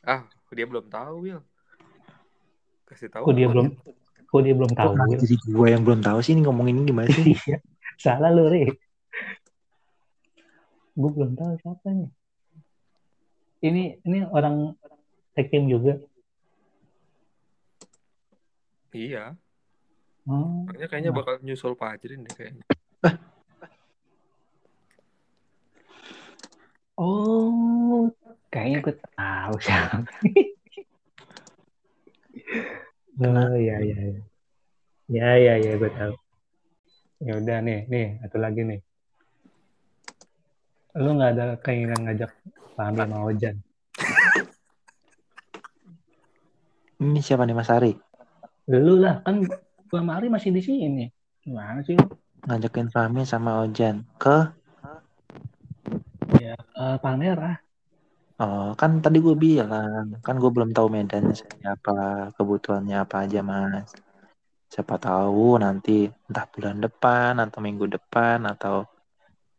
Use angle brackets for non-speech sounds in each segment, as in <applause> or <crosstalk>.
Ah, dia belum tahu, Will. Kasih tahu. Kok dia belum kok dia belum Kok tahu? kenapa jadi gue yang belum tahu sih ini ngomongin ini gimana sih? Iya. Salah lu, Ri. Gue belum tahu siapa nih. Ini ini orang team juga. Iya. Oh, Makanya kayaknya Nah. bakal nyusul Fajrin deh kayaknya. oh, kayaknya gue tahu siapa. <laughs> oh iya iya. iya. Ya ya ya gue tahu. Ya udah nih nih satu lagi nih. Lu nggak ada keinginan ngajak Fahmi sama Ojan? Ini siapa nih Mas Ari? Lu lah kan gua sama Ari masih di sini. Gimana sih? Ngajakin Fahmi sama Ojan ke Ya, eh, Palmerah. Oh, kan tadi gue bilang, kan gue belum tahu medannya apa, kebutuhannya apa aja, Mas. Siapa tahu nanti entah bulan depan atau minggu depan atau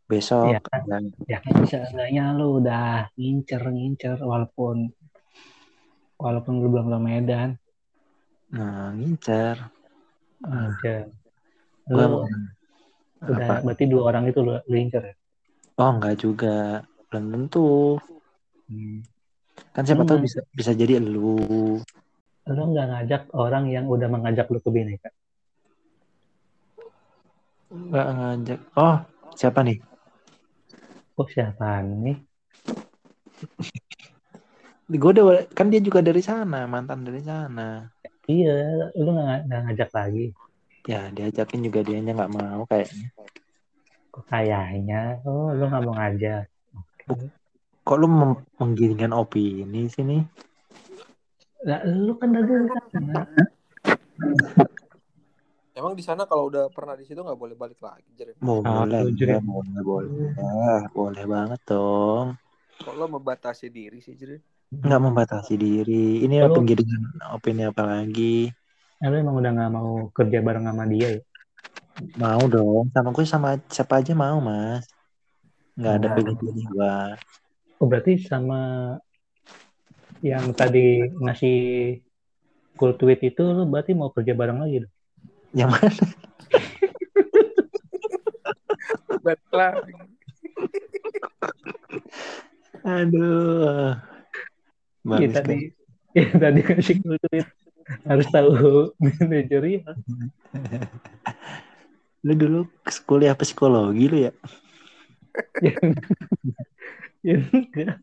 besok Iya, kan? Ya kan bisa enggaknya lu udah ngincer-ngincer walaupun walaupun lu belum ke Medan nah, ngincer. aja. Gue Lu udah berarti dua orang itu lu, lu incer ya? Oh, enggak juga. Belum tentu. Hmm. Kan siapa tahu Hmm. bisa bisa jadi elu. Lu nggak ngajak orang yang udah mengajak lu ke Bineka? Enggak ngajak. Oh, siapa nih? Oh siapa nih? <laughs> Gue udah kan dia juga dari sana, mantan dari sana. Iya, lu nggak nggak ngajak lagi. Ya, diajakin juga dianya nggak mau kayaknya. Kok kayaknya, oh lu nggak mau ngajak. Oke. Kok lu mem- menggiringkan opini sini? Lah, lu kan dari sana. Emang di sana kalau udah pernah di situ nggak boleh balik lagi, Jeren? Boleh, setuju ya, deh. boleh, boleh, Ah, boleh banget dong. Kok lo membatasi diri sih, Jeren? Nggak membatasi diri. Ini Kalau- penggiringan opini apa lagi? Eh, lu emang udah nggak mau kerja bareng sama dia ya? Mau dong. Sama gue sama siapa aja mau, Mas. Nggak ada Nah. pilih-pilih gua. Oh berarti sama yang tadi ngasih cool tweet itu lu berarti mau kerja bareng lagi dong? Yang mana? Balik lagi. Aduh. Iya Bagus tadi, kan? <laughs> ya, tadi ngasih cool tweet harus tahu manajerial. Lu dulu kuliah psikologi lu ya? <laughs> ya, ya enggak.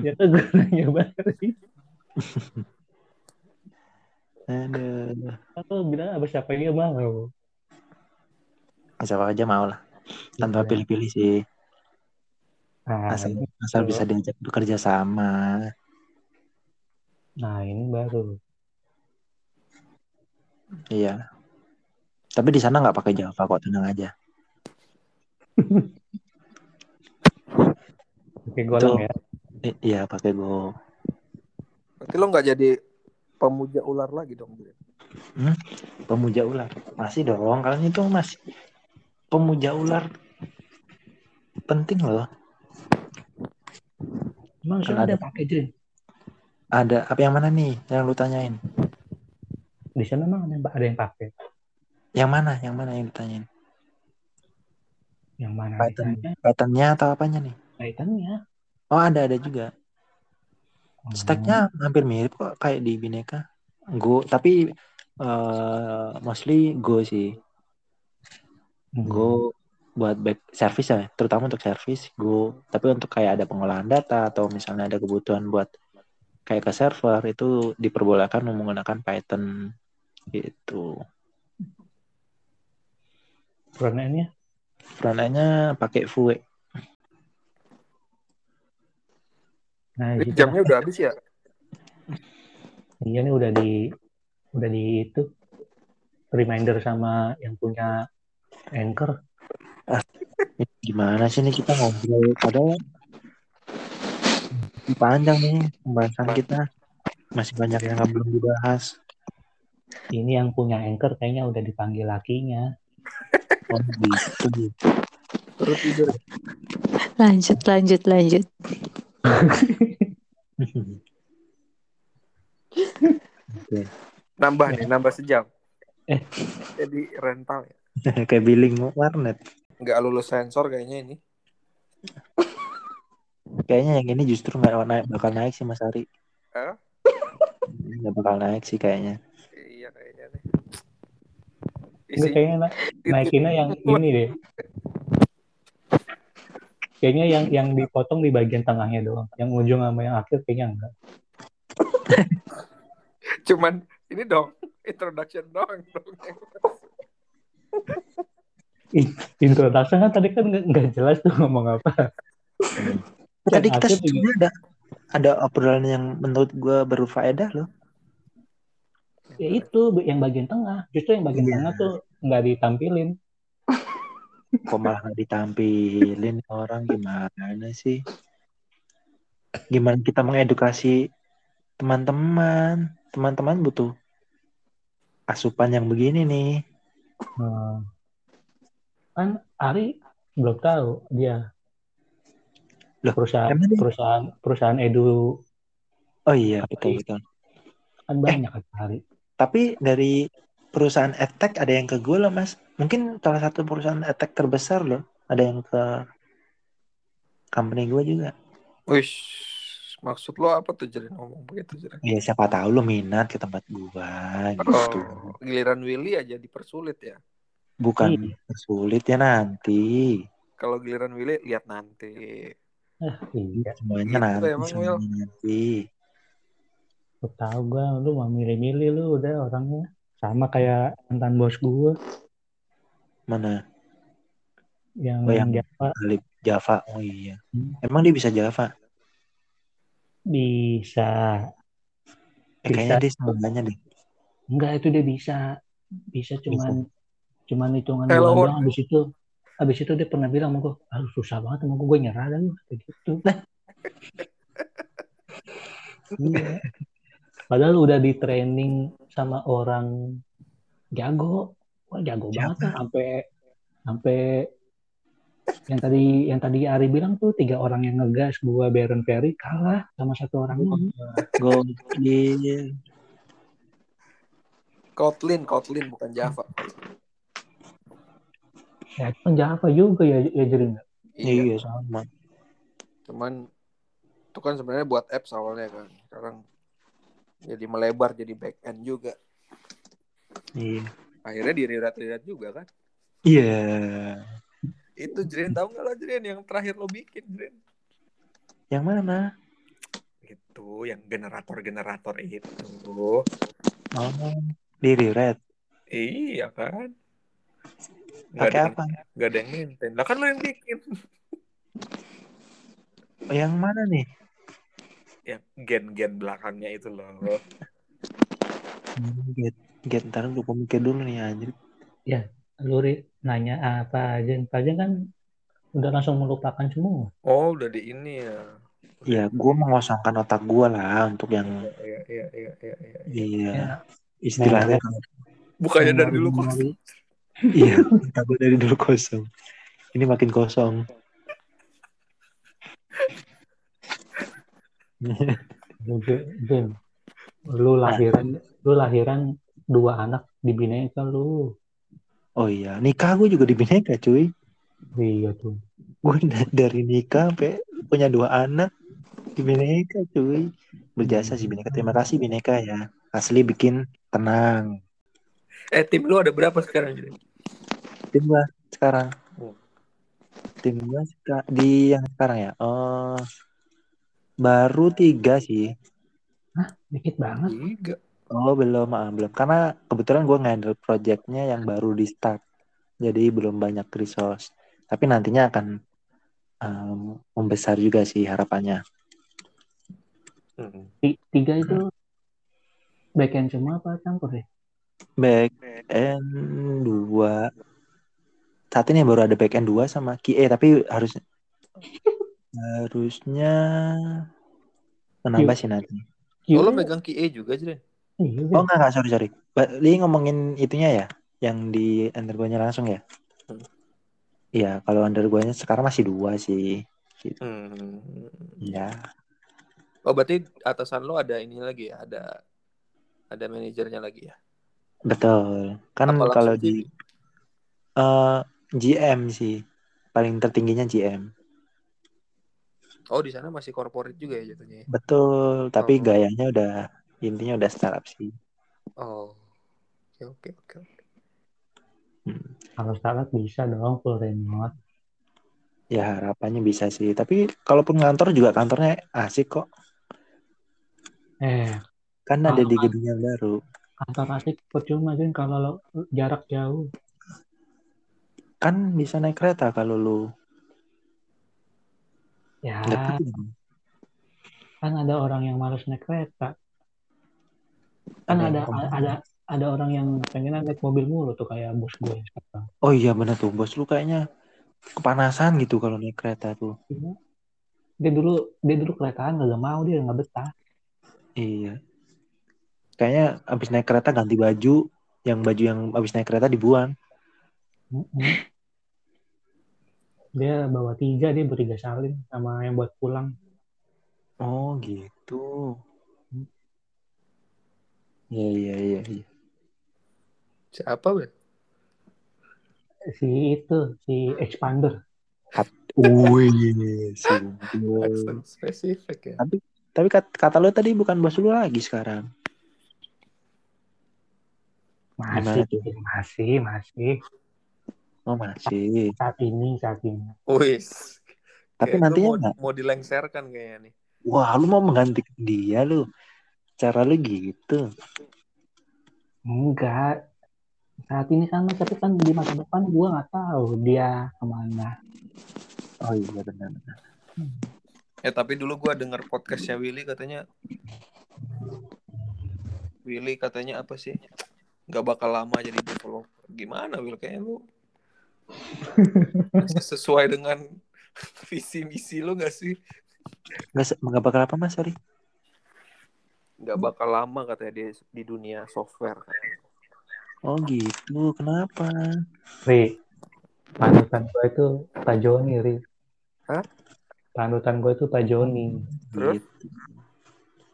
Ya kan gue nanya balik. Aduh. Atau bilang apa siapa dia mau? Siapa aja mau lah. Tanpa Iya. pilih-pilih sih. Nah, Asal, asal bisa diajak bekerja sama. nah ini baru. Iya. Tapi di sana nggak pakai Java kok, tenang aja. <laughs> Oke golong ya. I- iya, pakai Go. Berarti lo nggak jadi pemuja ular lagi dong, Jeren? Pemuja ular. Masih dong, kalian itu masih pemuja ular. Penting loh. Emang Kan sana ada ada. pakai Jin? Ada apa yang mana nih yang lu tanyain? Di sana emang ada yang, ada yang pakai. Yang mana? Yang mana yang ditanyain? Yang mana Python. ditanya? Pythonnya atau apanya nih? Kaitannya. Oh, ada ada juga. Oh. Stacknya hampir mirip kok kayak di Bineka. Go, tapi eh, mostly Go sih. Hmm. Go buat back service ya, terutama untuk service Go. Tapi untuk kayak ada pengolahan data atau misalnya ada kebutuhan buat kayak ke server itu diperbolehkan menggunakan Python gitu. Front-end-nya? Frontend-nya pakai Vue. Nah, Ini di situ jamnya udah habis ya? <laughs> Iya nih udah di udah di itu reminder sama yang punya anchor. <laughs> Gimana sih nih kita ngobrol padahal panjang nih pembahasan kita. Masih banyak yang nggak belum dibahas. Ini yang punya anchor kayaknya udah dipanggil lakinya. <laughs> Oh, gitu. Terus tidur. Lanjut, lanjut, lanjut. <laughs> Nambah nih, nambah sejam. Eh. Jadi rental ya. <laughs> Kayak billing warnet. Nggak lulus sensor kayaknya ini. Kayaknya yang ini justru nggak naik, bakal naik sih Mas Ari. Hah? Ini Nggak bakal naik sih kayaknya. Iya kayaknya nih. Isi kayaknya na- naikinnya yang ini deh. Kayaknya yang yang dipotong di bagian tengahnya doang. Yang ujung sama yang akhir kayaknya enggak. <laughs> cuman ini dong introduction doang dong. Introduction kan tadi kan nggak jelas tuh ngomong apa. Tadi kita sebenarnya ada ada obrolan yang menurut gue berfaedah loh. Ya itu yang bagian tengah. Justru yang bagian Iya. tengah tuh nggak ditampilin. Kok malah nggak ditampilin orang gimana sih? Gimana kita mengedukasi teman-teman? Teman-teman butuh asupan yang begini nih. Nah, kan Ari belum tahu dia Loh, perusahaan emang perusahaan perusahaan edu Oh iya betul betul. kan banyak kan Ari. Tapi dari perusahaan edtech ada yang ke gue loh mas. Mungkin salah satu perusahaan edtech terbesar loh. Ada yang ke company gue juga. Wish, maksud lo apa tuh jadi ngomong begitu jadi? Ya siapa tahu lo minat ke tempat gue gitu. Oh, giliran Willy aja dipersulit ya. Bukan Iya. sulit ya nanti. Kalau giliran Willy lihat nanti. Ah, iya, Semuanya Gitu nanti. emang, semuanya nanti. lu tahu gua lu mau milih-milih lu udah orangnya sama kayak mantan bos gua Mana? yang Oh, yang- Java Alip Java. Oh iya. Hmm. Emang dia bisa Java? bisa Eh, kayaknya Bisa. dia semuanya deh. enggak itu dia bisa bisa cuman cuman hitungan Hello, doang habis itu habis itu dia pernah bilang sama gua aduh susah banget sama gua gue nyerah kayak gitu <laughs> Iya. Padahal udah di training sama orang jago. Wah, jago Siapa? banget kan sampai sampai yang tadi yang tadi Ari bilang tuh tiga orang yang ngegas gua Baron Ferry kalah sama satu orang ini. Gokil. Kotlin, Kotlin bukan Java. Ya itu kan Java juga ya ya Jering. Iya. Iya sama. Cuman itu kan sebenarnya buat apps awalnya kan. Sekarang jadi melebar jadi back end juga. Iya. Akhirnya dirirat-rirat juga kan. Iya. Itu Jren tahu nggak lo Jren yang terakhir lo bikin Jren? Yang mana? Itu yang generator-generator itu. Oh, diri red. Iya kan? Pakai apa? nggak ada yang maintain. Lah kan lo yang bikin. Oh, yang mana nih? Ya gen-gen belakangnya itu loh. Get, get ntar lu mikir dulu nih anjir. Lu Ri, nanya apa aja, aja kan udah langsung melupakan semua. Oh udah di ini ya. Ya, gua mengosongkan otak gua lah untuk yang Iya iya iya iya. iya. iya Ya, istilahnya Bukannya dari dulu kok. memori- iya otak gua dari dulu kosong. Ini makin kosong. Lu, Jin, lu lahiran lu lahiran dua anak di Bineka lu. Oh iya, nikah gue juga di Bineka cuy. Iya tuh. Gue dari nikah sampai punya dua anak di Bineka cuy. Berjasa sih Bineka. Terima kasih Bineka ya. Asli bikin tenang. Eh tim lu ada berapa sekarang Jren? Tim gua sekarang. Tim gua di yang sekarang ya. Oh, baru tiga sih. Dikit banget. Tiga. Oh belum, ah, belum. Karena kebetulan gue nge-handle projectnya yang baru di start. Jadi belum banyak resource. Tapi nantinya akan um, membesar juga sih harapannya. Hmm. Ti- Tiga itu backend semua apa campur ya? Back end dua. Saat ini baru ada back end dua sama QA tapi harus <laughs> harusnya menambah sih nanti. Oh, lo Iya, megang QA juga Jren? iya, Oh enggak, enggak sorry sorry. Li ngomongin itunya ya, yang di undergo-nya langsung ya. Hmm. Iya, kalau undergo-nya sekarang masih dua sih. Hmm. Iya. Oh berarti atasan lo ada ini lagi ya? Ada ada manajernya lagi ya. Betul. Kan kalau di eh, GM sih paling tertingginya GM. Oh di sana masih corporate juga ya jatuhnya. ya? Betul, tapi Oh. gayanya udah intinya udah startup sih. Oh. Oke oke oke. Hmm. Kalau startup bisa dong full remote. Ya harapannya bisa sih. Tapi kalaupun ngantor juga kantornya asik kok. Eh, Kan ada di Ah. gedung yang baru. kantor asik percuma kan kalau lo- jarak jauh. Kan bisa naik kereta kalau lu Ya, kan ada orang yang malas naik kereta. Kan Ada ada yang ada ada orang yang pengen naik mobil mulu tuh kayak bos gue sekarang. Oh iya bener tuh, bos lu kayaknya kepanasan gitu kalau naik kereta tuh. Dia dulu dia dulu keretaan gak mau dia nggak betah. Iya. Kayaknya abis naik kereta ganti baju, yang baju yang abis naik kereta dibuang. Dia bawa tiga, dia bertiga salin sama yang buat pulang. Oh gitu. Iya iya iya. iya. Siapa Bel? Si itu, si expander. Wih, spesifik ya. Tapi kat- kata lu tadi bukan bos lu lagi sekarang. Masih, masih, masih. Oh masih. Saat ini, saat ini. Wis. Tapi Kayak nantinya mau, mau dilengserkan kayaknya nih. Wah, lu mau menggantikan dia lu. Cara lu gitu. Enggak. Saat ini kan, tapi kan di masa depan gue nggak tahu dia ke mana. Oh iya benar. benar. Eh tapi dulu gua denger podcastnya Willy katanya Willy katanya apa sih? Gak bakal lama jadi developer. Gimana Will? Kayaknya lu sesuai dengan visi misi lu gak sih? Nggak, se- nggak bakal apa mas, sorry. Gak bakal lama katanya dia di dunia software. Oh gitu, kenapa? Ri, panutan gue itu Pak Joni, Ri. Hah? Panutan gue itu Pak Joni. Terus? Gitu.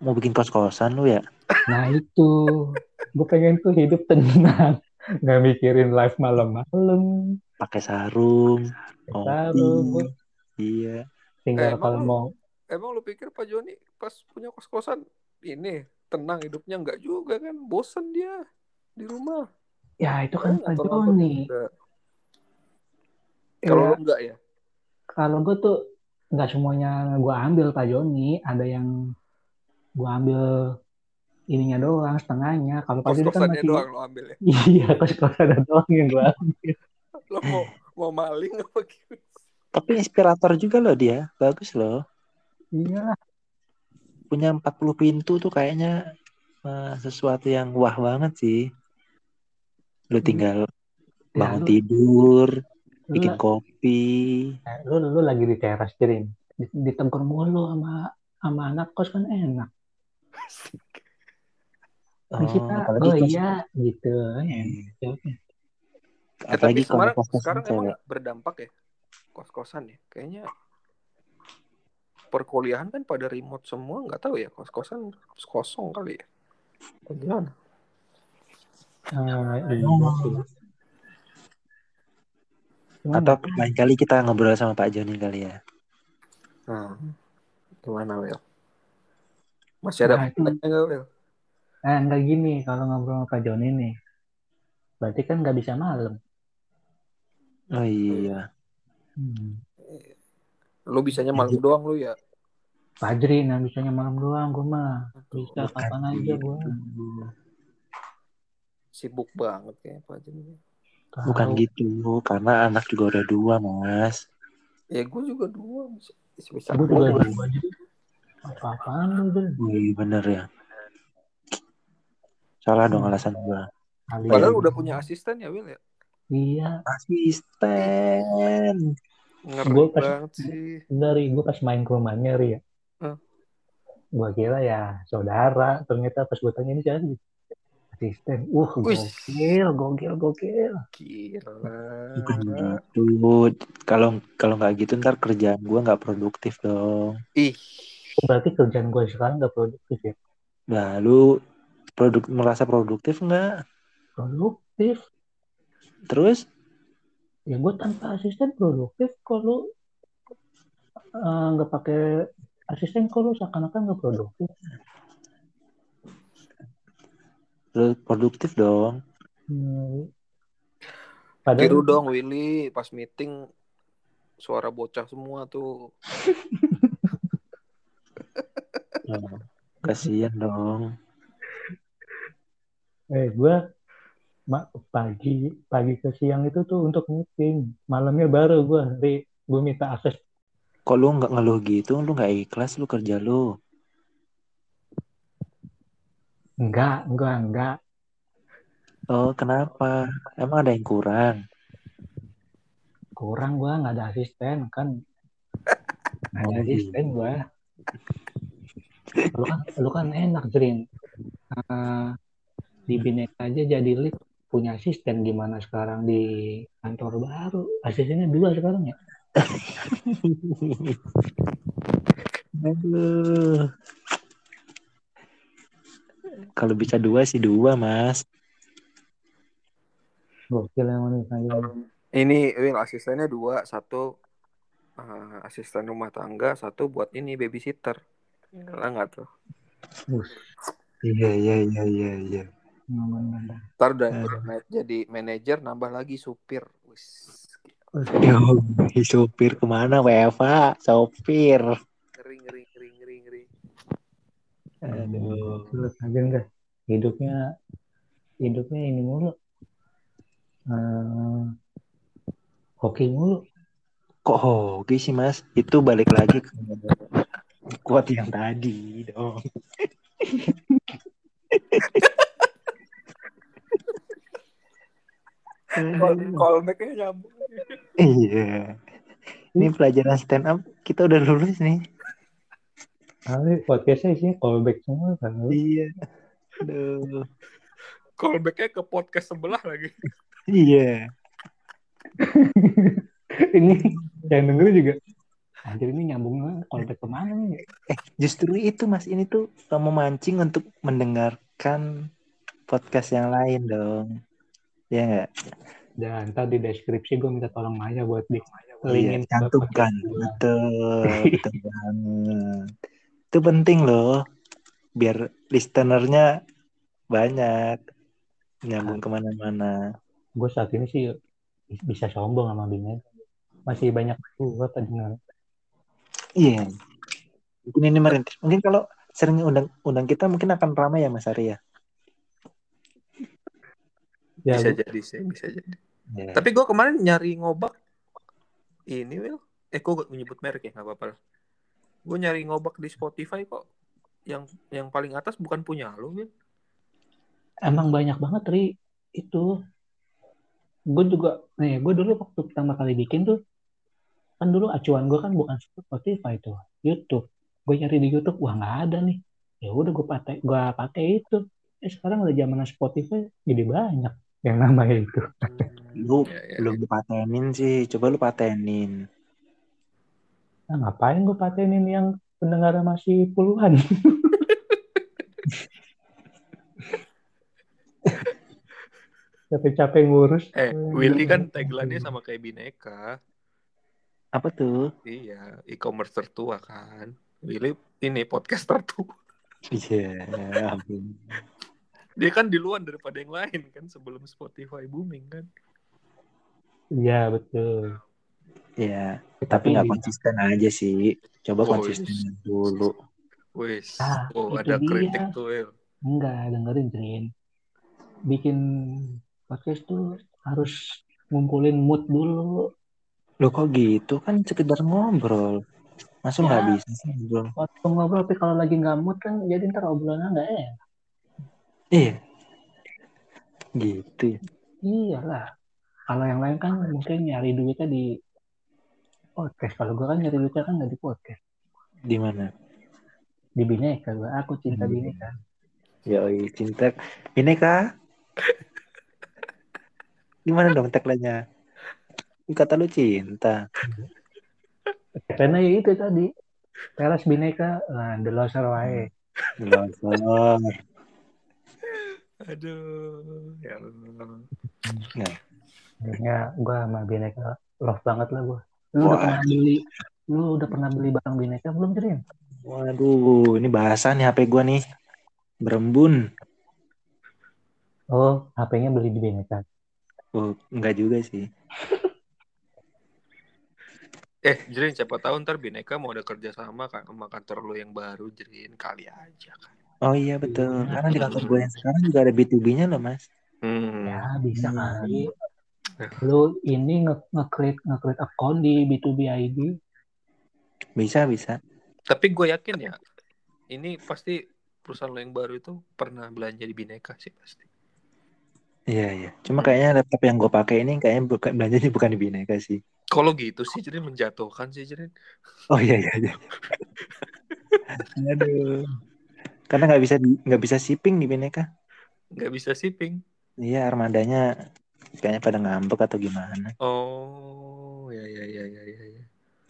Mau bikin kos-kosan lu ya? Nah itu, gue pengen tuh hidup tenang. Nggak mikirin live malam-malam. Pakai sarung, kopi. Iya. tinggal Eh, emang kalau lu- mau Emang lu pikir Pak Joni pas punya kos-kosan ini tenang hidupnya nggak juga kan? Bosen dia di rumah. Ya itu kan Pak Joni. Kalau Ya, enggak ya? kalau gue tuh nggak semuanya gue ambil Pak Joni. Ada yang gue ambil ininya doang, setengahnya. Kalau Pak Joni kan masih doang lo ambil ya. <laughs> Iya, kos-kosan doang yang gue ambil. Lo mau mau maling apa gitu? Tapi inspirator juga loh dia. Bagus loh. Iya lah. Punya 40 pintu tuh kayaknya eh, sesuatu yang wah banget sih. Lu tinggal Ya, bangun lu, tidur, lu, bikin kopi. lu, lu lagi di teras Jering. Ditegur mulu sama sama anak kos kan enak. Oh, kita, oh kos- iya, gitu. Iya. Eh, tapi kalau sekarang, emang berdampak ya kos-kosan ya. Kayaknya perkuliahan kan pada remote semua nggak tahu ya kos-kosan kosong kali ya. Gimana? Ah, iya Atau lain kali kita ngobrol sama Pak Joni kali ya. Nah, gimana Will? Masih ada Nah, pertanyaan nggak eh, enggak gini kalau ngobrol sama Pak Joni nih. Berarti kan nggak bisa malam. Oh iya. Hmm. Lu bisanya malam doang lu ya? Fajri, nah bisanya malam doang gue mah. Bisa Bukan kapan aja gue. Sibuk banget kayak Pak Joni. Bukan gitu, karena anak juga udah dua, Mas. Ya gue juga dua bisa, bisa Gue juga dua jadi apa-apaan lu? Wih, bener ya. Salah dong alasan gua. Kali Padahal ya. udah punya asisten ya Will ya? Iya, Asisten. Gua pas- sih. dari gue pas main ke rumahnya Ri ya. Hah? Gue kira ya saudara, ternyata pas gue tanya ini siapa sih? Asisten. Uh, gokil, gokil, gokil. Gila. Kalau kalau nggak gitu ntar kerjaan gua nggak produktif dong. Ih, Berarti kerjaan gue sekarang gak produktif ya? Lalu Produk merasa produktif nggak? produktif Terus ya gue tanpa asisten produktif kalau eh, nggak pakai asisten kalau seakan-akan nggak produktif produktif dong. Hmm. Tiru padahal dong Willy pas meeting suara bocah semua tuh. <laughs> Oh, Kasian dong. eh gue pagi pagi ke siang itu tuh untuk meeting. Malamnya baru gue di gue minta akses. Kok lu nggak ngeluh gitu? Lu nggak ikhlas lu kerja lu. enggak enggak enggak Oh, kenapa? Emang ada yang kurang? kurang gue nggak ada asisten kan. Nggak ada Oh, asisten gue lu kan lu kan enak Jrin Eh, di Bineka aja jadi lead punya asisten gimana sekarang di kantor baru asistennya dua sekarang ya <laughs> Aduh. Kalau bisa dua sih dua, Mas. gokil Kang. Ini Will asistennya dua, satu eh, asisten rumah tangga, satu buat ini babysitter. Gila nggak tuh? Iya, iya, iya, iya, iya. Ntar udah ma- jadi manajer nambah lagi supir. Wis. Yo, <laughs> sopir ke mana, Weva? Sopir. Ngeri ngeri ngeri ngeri ngeri. Aduh. Sulit aja enggak hidupnya hidupnya ini mulu Eh, hoki mulu Kok hoki sih, Mas? Itu balik lagi ke kuat yang tadi dong. <laughs> Callbacknya nyambung. Iya. Ini pelajaran stand up kita udah lulus nih. Tapi podcastnya isinya callback semua kan Iya. Aduh. Callbacknya ke podcast sebelah lagi. Iya. <laughs> ini yang denger juga anjir ini nyambung callback ke mana nih Justru itu Mas ini tuh eh, memancing untuk mendengarkan podcast yang lain dong. Ya nggak? dan ntar di deskripsi gue minta tolong Maya buat di Iya, linkin ke cantumkan. Betul, <laughs> betul banget. Itu penting loh. Biar listenernya banyak. Nyambung ke mana-mana. gue saat ini sih bisa sombong sama Bina masih banyak gue pendengar Iya. Mungkin ini merintis. Mungkin kalau sering undang undang kita mungkin akan ramai ya Mas Ari ya. ya bisa gua- jadi sih, bisa jadi. Iya. Tapi gue kemarin nyari ngobak ini Will. Eh, kok menyebut merek ya nggak apa-apa. Gue nyari ngobak di Spotify kok yang yang paling atas bukan punya lo, Will. emang banyak banget Ri itu gue juga nih gue dulu waktu pertama kali bikin tuh kan dulu acuan gue kan bukan Spotify tuh YouTube gue nyari di YouTube wah nggak ada nih ya udah gue pakai gue pakai itu eh sekarang udah zaman Spotify jadi banyak yang namanya itu Lu Ya, ya, belum dipatenin sih. Coba lu patenin. nah, ngapain gue patenin yang pendengar masih puluhan capek-capek ngurus Eh, Willy kan tagline-nya sama kayak Bineka. Apa tuh? Iya, e-commerce tertua kan. Willy ini podcast tertua. Iya, ampun. Dia kan di luar daripada yang lain kan sebelum Spotify booming kan. iya betul Iya, tapi nggak konsisten aja sih. Coba Oh, konsisten dulu. Wis, Ah, oh ada dia. kritik tuh, Will. Enggak, dengerin Trin. Bikin podcast tuh harus ngumpulin mood dulu. Lo kok gitu? Kan sekedar ngobrol. Masa Ya. nggak bisa sih ngobrol? Waktu ngobrol, tapi kalau lagi nggak mood kan jadi ntar obrolannya nggak enak. Iya. Gitu ya. Iyalah. Kalau yang lain kan mungkin nyari duitnya di podcast. Kalau gue kan nyari duitnya kan nggak di podcast. Di mana? Di Bineka. Gue aku cinta Hmm. Bineka. Yoi, cinta. Ini kah? Gimana dong tagline-nya? Kata lu cinta. Karena ya itu tadi. Teras Bineka, nah, The Loser wae. Losor. Aduh, ya Allah. Kayaknya gue sama Bineka love banget lah gue. Lu udah pernah beli, lu udah pernah beli barang Bineka belum Jrin? Waduh, ini bahasan nih HP gua nih. Berembun. Oh, HP-nya beli di Bineka. Oh, enggak juga sih. <laughs> Eh, Jrin, siapa tahu ntar Bineka mau ada kerja sama kan sama kantor lu yang baru, Jrin. Kali aja kan. Oh iya betul. Iya. Karena di kantor gue yang sekarang juga ada B2B-nya loh, Mas. Hmm. Ya bisa Hmm. kali. Lu ini nge- nge-create nge-create account di B2B ID. Bisa, bisa. Tapi gue yakin ya, ini pasti perusahaan lo yang baru itu pernah belanja di Bineka sih pasti. Iya, iya. Cuma kayaknya laptop yang gue pakai ini kayaknya bukan belanjanya bukan di Bineka sih. Kalau gitu sih, Jrin menjatuhkan sih, Jrin. Oh iya, iya, iya. <laughs> Aduh. Karena nggak bisa nggak bisa shipping di Bineka. Nggak bisa shipping. Iya, armadanya kayaknya pada ngambek atau gimana. Oh, ya, ya, ya, ya, ya. ya.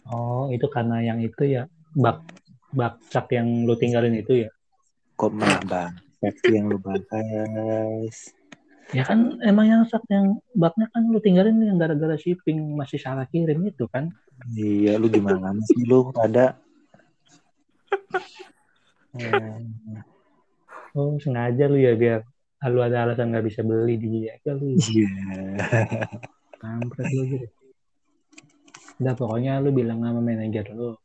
Oh, itu karena yang itu ya bak bakcak yang lu tinggalin itu ya. Kok malah bang? Yang lu bahas. Ya kan emang yang sak yang baknya kan lu tinggalin yang gara-gara shipping masih salah kirim itu kan. Iya, lu gimana sih lu ada? Hmm, Oh, sengaja lu ya biar lu ada alasan nggak bisa beli di Bineka lu. Iya. Kampret lu gitu. Udah pokoknya lu bilang sama manajer lu.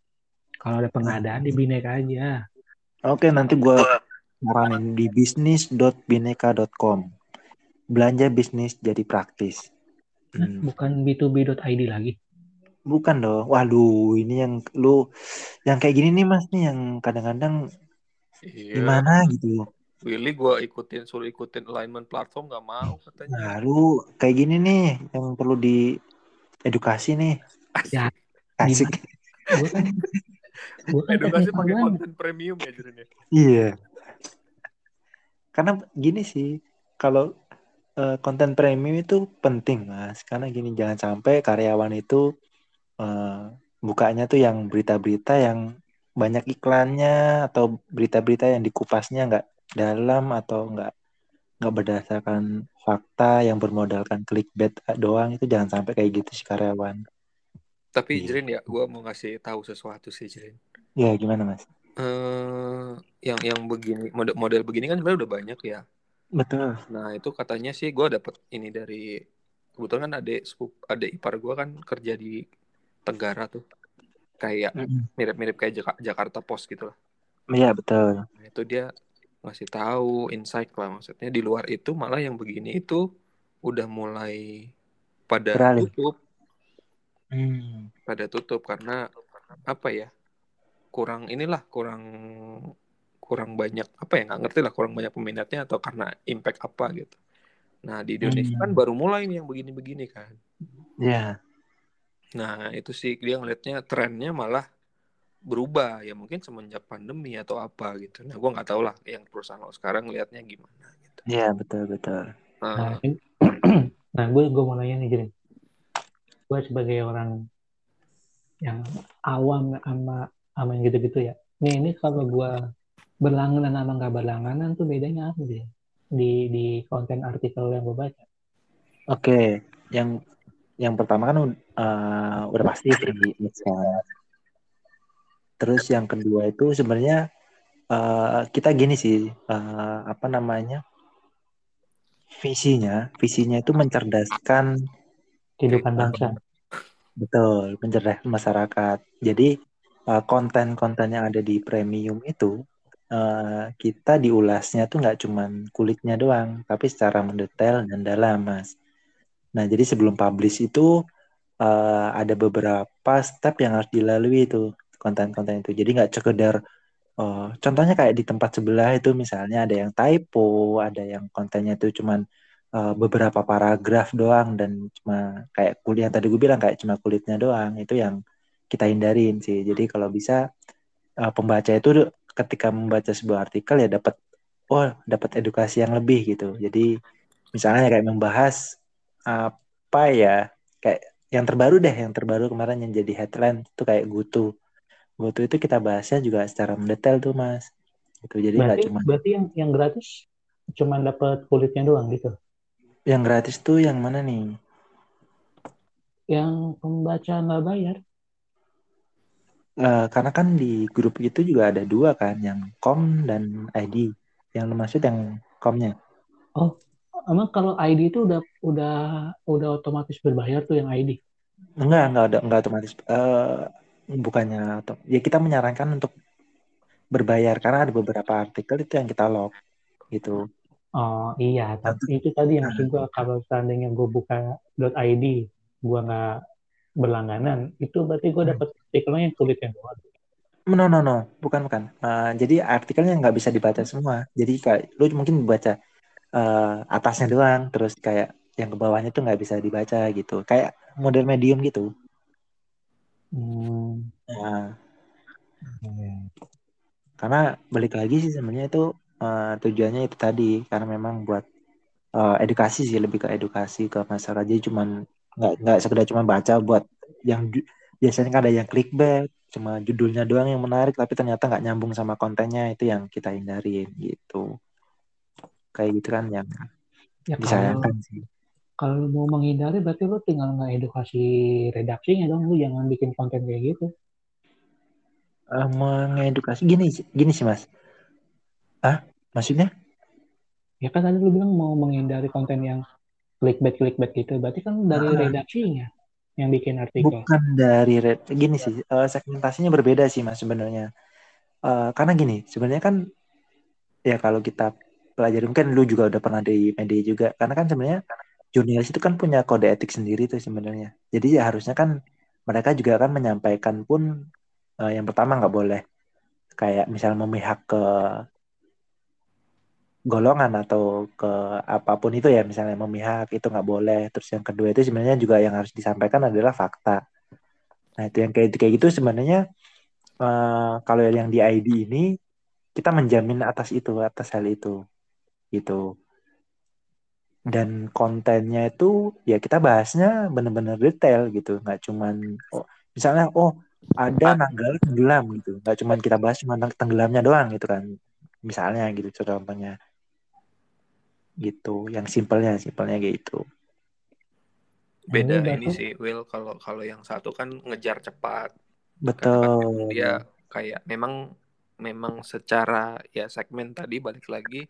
Kalau ada pengadaan di Bineka aja. Oke, nanti gua saranin di bisnis.bineka.com. Belanja bisnis jadi praktis. Hmm, Bukan b2b.id lagi. bukan dong. Waduh, ini yang lu yang kayak gini nih Mas nih yang kadang-kadang Iya. gimana gitu. Willy gue ikutin, suruh ikutin alignment platform nggak mau katanya. Nah, lu kayak gini nih yang perlu di edukasi nih. Ya, Asik. Gue kan, gue kan Edukasi teknikal pakai konten premium ya, Jrin ya. Iya. Karena gini sih, kalau eh, konten premium itu penting, Mas. Karena gini, jangan sampai karyawan itu eh, bukanya tuh yang berita-berita yang banyak iklannya atau berita-berita yang dikupasnya nggak dalam atau nggak nggak berdasarkan fakta yang bermodalkan clickbait doang itu jangan sampai kayak gitu sih karyawan. Tapi Iya. Jrin ya, gue mau ngasih tahu sesuatu sih Jrin. Ya gimana Mas? Eh, yang yang begini model model begini kan sebenarnya udah banyak ya. Betul. Nah itu katanya sih gue dapet ini dari kebetulan kan adik adik ipar gue kan kerja di Tenggara tuh kayak mirip-mirip kayak Jaka- Jakarta Post gitu lah. Iya betul. Nah, itu dia ngasih tahu insight lah maksudnya di luar itu malah yang begini itu udah mulai pada Beralih. tutup Hmm. pada tutup karena apa ya kurang inilah kurang kurang banyak apa ya nggak ngerti lah kurang banyak peminatnya atau karena impact apa gitu nah di Indonesia Hmm. kan baru mulai nih yang begini-begini kan Ya. Nah itu sih dia ngelihatnya trennya malah berubah ya mungkin semenjak pandemi atau apa gitu nah gua nggak tahu lah yang perusahaan lo sekarang ngelihatnya gimana gitu Iya betul betul. Nah, Nah, ini- <clears throat> nah gue gue mau nanya nih Jrin. Gue sebagai orang yang awam sama sama yang gitu-gitu ya. Nih ini kalau gue berlangganan sama nggak berlangganan tuh bedanya apa sih? Di di konten artikel yang gue baca. Oke, yang yang pertama kan uh, udah pasti kan. Terus yang kedua itu sebenarnya uh, kita gini sih, uh, apa namanya? Visinya, visinya itu mencerdaskan Kehidupan bangsa. betul, mencerdaskan masyarakat. Jadi uh, konten-konten yang ada di premium itu uh, kita diulasnya tuh nggak cuman kulitnya doang, tapi secara mendetail dan dalam, Mas. Nah, jadi sebelum publish itu uh, ada beberapa step yang harus dilalui itu konten-konten itu. Jadi nggak sekedar uh, contohnya kayak di tempat sebelah itu misalnya ada yang typo, ada yang kontennya itu cuman uh, beberapa paragraf doang dan cuma kayak kuliah tadi gue bilang kayak cuma kulitnya doang itu yang kita hindarin sih. Jadi kalau bisa uh, pembaca itu ketika membaca sebuah artikel ya dapat oh dapat edukasi yang lebih gitu. Jadi misalnya kayak membahas apa ya kayak yang terbaru deh yang terbaru kemarin yang jadi headline itu kayak Gutu Goto itu kita bahasnya juga secara mendetail tuh mas gitu jadi nggak cuma berarti yang yang gratis cuman dapat kulitnya doang gitu. Yang gratis tuh yang mana nih? Yang pembaca nggak bayar. Eh, karena kan di grup itu juga ada dua kan, yang com dan ID. Yang maksud yang comnya? Oh, emang kalau ID itu udah udah udah otomatis berbayar tuh yang ID? Enggak, enggak ada, enggak otomatis. Eh, bukannya, atau ya kita menyarankan untuk berbayar karena ada beberapa artikel itu yang kita log gitu. Oh iya, tapi itu tadi yang maksud gue kalau seandainya gue buka .id, gue nggak berlangganan, itu berarti gue dapat artikelnya yang kulitnya doang. No, no, no, bukan, bukan. Uh, jadi artikelnya nggak bisa dibaca semua. Jadi kayak lu mungkin baca uh, atasnya doang, terus kayak yang ke bawahnya tuh nggak bisa dibaca gitu. Kayak model medium gitu. Hmm. Nah, Hmm. karena balik lagi sih sebenarnya itu uh, tujuannya itu tadi karena memang buat uh, edukasi sih lebih ke edukasi ke masyarakat jadi cuman nggak nggak sekedar cuma baca buat yang biasanya kan ada yang clickbait cuma judulnya doang yang menarik tapi ternyata nggak nyambung sama kontennya itu yang kita hindarin gitu kayak gitu kan yang Ya kalau disayangkan sih kalau mau menghindari berarti lu tinggal nggak edukasi redaksinya dong, lu jangan bikin konten kayak gitu. Eh, mengedukasi gini gini sih mas ah maksudnya Ya kan tadi lu bilang mau menghindari konten yang clickbait clickbait gitu, berarti kan dari Ah. redaksinya yang bikin artikel. bukan dari red gini sih eh, segmentasinya berbeda sih mas sebenarnya Eh, karena gini sebenarnya kan ya kalau kita pelajari mungkin lu juga udah pernah di media juga. Karena kan sebenarnya jurnalis itu kan punya kode etik sendiri tuh sebenarnya. Jadi ya harusnya kan mereka juga kan menyampaikan pun eh, yang pertama nggak boleh. Kayak misal memihak ke golongan atau ke apa pun itu ya misalnya memihak itu nggak boleh. Terus yang kedua itu sebenarnya juga yang harus disampaikan adalah fakta. Nah itu yang kayak kayak gitu sebenarnya eh, kalau yang di ID ini kita menjamin atas itu atas hal itu gitu. Dan kontennya itu ya kita bahasnya bener-bener detail gitu. Nggak cuman oh, misalnya oh ada Nanggala tenggelam gitu. Nggak cuman kita bahas cuma tenggelamnya doang gitu kan misalnya gitu contohnya. Gitu yang simpelnya simpelnya gitu. Beda Ini ini sih, Will. Kalau kalau yang satu kan ngejar cepat. Kan betul. dia kayak memang memang secara ya segmen tadi balik lagi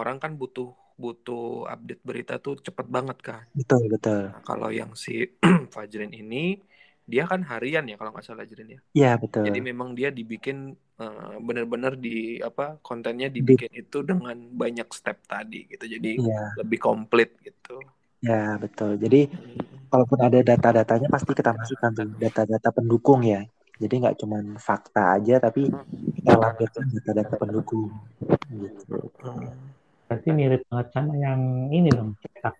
orang kan butuh butuh update berita tuh cepet banget kan. betul betul Nah, kalau yang si <clears throat> Fajrin ini dia kan harian ya kalau nggak salah Fajrin ya. ya betul Jadi memang dia dibikin eh, bener-bener di apa kontennya dibikin itu dengan banyak step tadi gitu. Jadi ya lebih komplit gitu. ya betul jadi Hmm. kalaupun ada data-datanya pasti kita masukkan tuh data-data pendukung ya jadi nggak cuman fakta aja tapi kita lampirkan data-data pendukung gitu Hmm. Berarti mirip banget sama yang ini dong, cetak.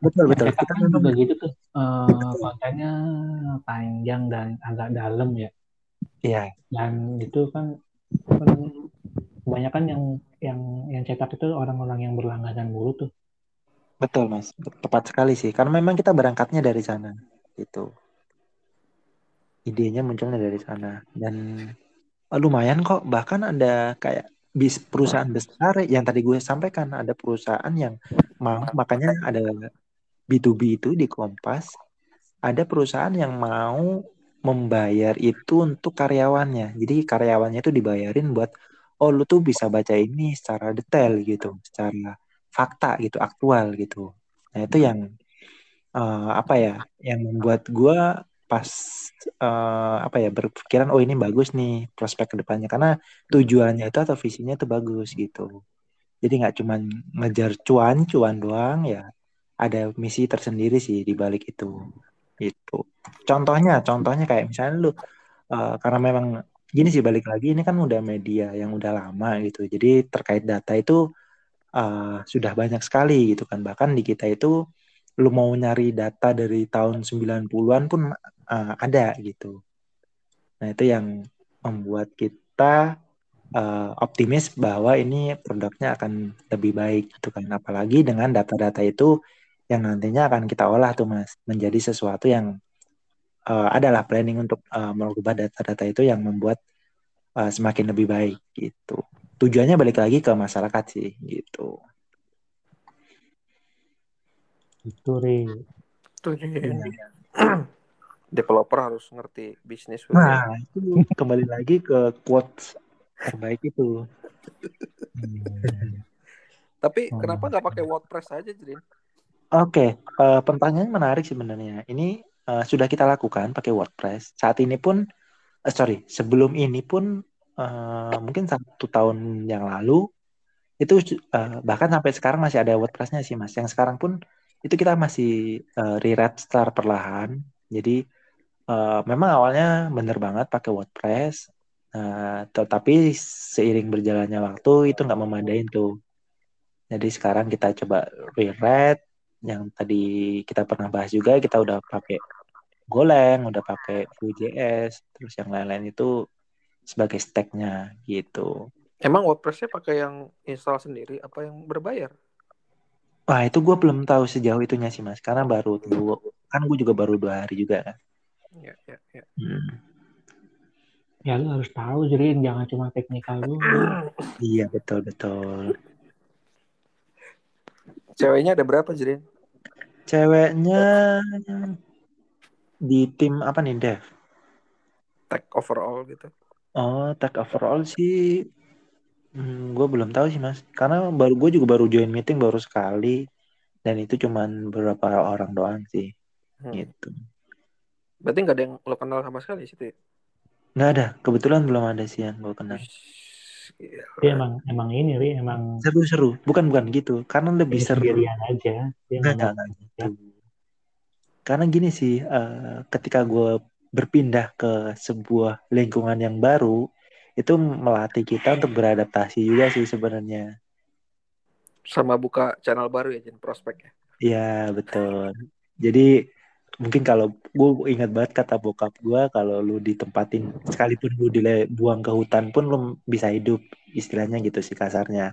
betul betul. Cetak kita kan juga gitu tuh, eh, kontennya panjang dan agak dalam ya. ya Dan itu kan, kan kebanyakan yang yang yang cetak itu orang-orang yang berlangganan mulu tuh. betul mas. Tepat sekali sih. Karena memang kita berangkatnya dari sana gitu. Idenya munculnya dari sana. Dan lumayan kok. Bahkan ada kayak bis perusahaan besar yang tadi gue sampaikan ada perusahaan yang mau makanya ada B2B itu di Kompas. Ada perusahaan yang mau membayar itu untuk karyawannya. Jadi karyawannya itu dibayarin buat oh lu tuh bisa baca ini secara detail gitu secara fakta gitu aktual gitu. Nah itu yang eh, apa ya yang membuat gue pas eh, apa ya berpikiran oh ini bagus nih prospek ke depannya karena tujuannya itu atau visinya itu bagus gitu. Jadi nggak cuman ngejar cuan cuan doang ya ada misi tersendiri sih di balik itu itu contohnya contohnya kayak misalnya lu eh, karena memang gini sih balik lagi ini kan udah media yang udah lama gitu. Jadi terkait data itu eh, sudah banyak sekali gitu kan. Bahkan di kita itu lu mau nyari data dari tahun 90-an pun eh, ada gitu nah itu yang membuat kita eh, optimis bahwa ini produknya akan lebih baik gitu kan apalagi dengan data-data itu yang nantinya akan kita olah tuh mas menjadi sesuatu yang eh, adalah planning untuk eh, merubah data-data itu yang membuat eh, semakin lebih baik gitu tujuannya balik lagi ke masyarakat sih gitu. Itu Ri. Iya. <clears throat> Developer harus ngerti bisnis. Nah, itu kembali lagi ke quotes terbaik itu. <laughs> Hmm. Tapi Oh. kenapa nggak pakai WordPress aja, Jrin? Oke, eh, pertanyaan menarik sebenarnya. Ini eh, sudah kita lakukan pakai WordPress. Saat ini pun, eh, sorry, sebelum ini pun eh, mungkin satu tahun yang lalu itu eh, bahkan sampai sekarang masih ada WordPress-nya sih, Mas. Yang sekarang pun itu kita masih eh, rewrite secara perlahan. Jadi eh, memang awalnya bener banget pakai WordPress, eh, tetapi seiring berjalannya waktu itu nggak memadain tuh. Jadi sekarang kita coba rewrite yang tadi kita pernah bahas juga kita udah pakai Golang, udah pakai Vue.js, terus yang lain-lain itu sebagai stacknya gitu. Emang WordPress-nya pakai yang install sendiri apa yang berbayar? Wah itu gue belum tahu sejauh itunya sih mas, karena baru kan gue juga baru dua hari juga kan. Ya, ya, ya. Hmm. Ya lu harus tahu Jrin, jangan cuma teknikal dulu. <coughs> Iya betul betul. Ceweknya ada berapa, Jrin? Ceweknya di tim apa nih Dev? Tag overall gitu. Oh tag overall sih, hmm, gue belum tahu sih mas, karena baru gue juga baru join meeting baru sekali dan itu cuman beberapa orang doang sih, Hmm. gitu. Berarti nggak ada yang lo kenal sama sekali situ ya? Nggak ada, kebetulan belum ada sih yang gue kenal. Dia emang emang ini Ri, emang Seru-seru, bukan bukan gitu, karena lebih seru. sendirian aja. Dia Nggak, nggak nggak, gitu. Karena gini sih, eh, ketika gue berpindah ke sebuah lingkungan yang baru, itu melatih kita untuk beradaptasi juga sih sebenarnya. Sama buka channel baru ya, Jin, prospeknya. Iya betul. Jadi mungkin kalau gue ingat banget kata bokap gue kalau lu ditempatin sekalipun lu dibuang ke hutan pun lu bisa hidup istilahnya gitu sih kasarnya.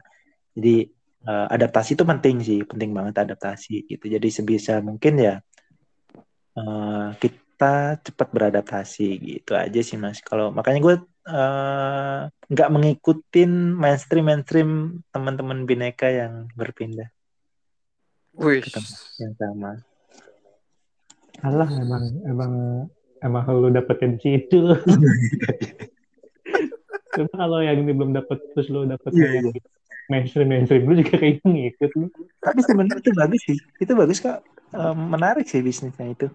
Jadi eh, adaptasi itu penting sih, penting banget adaptasi gitu. Jadi sebisa mungkin ya eh, kita cepat beradaptasi gitu aja sih mas. Kalau makanya gue eh, nggak mengikutin mainstream mainstream teman-teman bineka yang berpindah Wih, yang sama. Alah emang emang emang lu dapetin di situ. <laughs> Cuma kalau yang ini belum dapet terus lu dapet Iya, yang iya. mainstream mainstream lu juga kayaknya ngikut lu. Tapi sebenarnya itu bagus sih. Itu bagus kok. Em, menarik sih bisnisnya itu.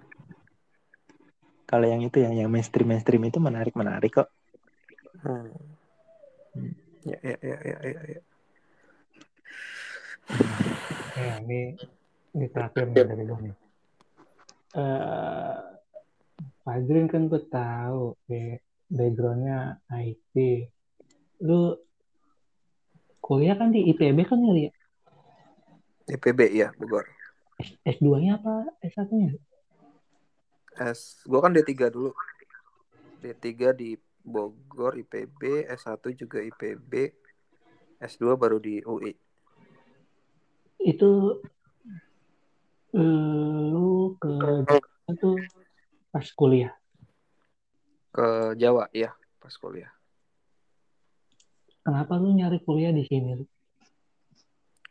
Kalau yang itu yang yang mainstream mainstream itu menarik menarik kok. Hmm. Ya, ya, ya, ya, ya, ya. Ya ini ini terakhir dari gue nih. Eh Fadrin kan gue tahu ya, backgroundnya IT. Lu kuliah kan di IPB kan ya? IPB ya, Bogor. S2-nya apa S1-nya? S, gua kan D3 dulu. D3 di Bogor IPB, S1 juga IPB, S2 baru di UI. Itu eh, lu ke Jakarta tuh pas kuliah. Ke Jawa, ya, pas kuliah. Kenapa lu nyari kuliah di sini?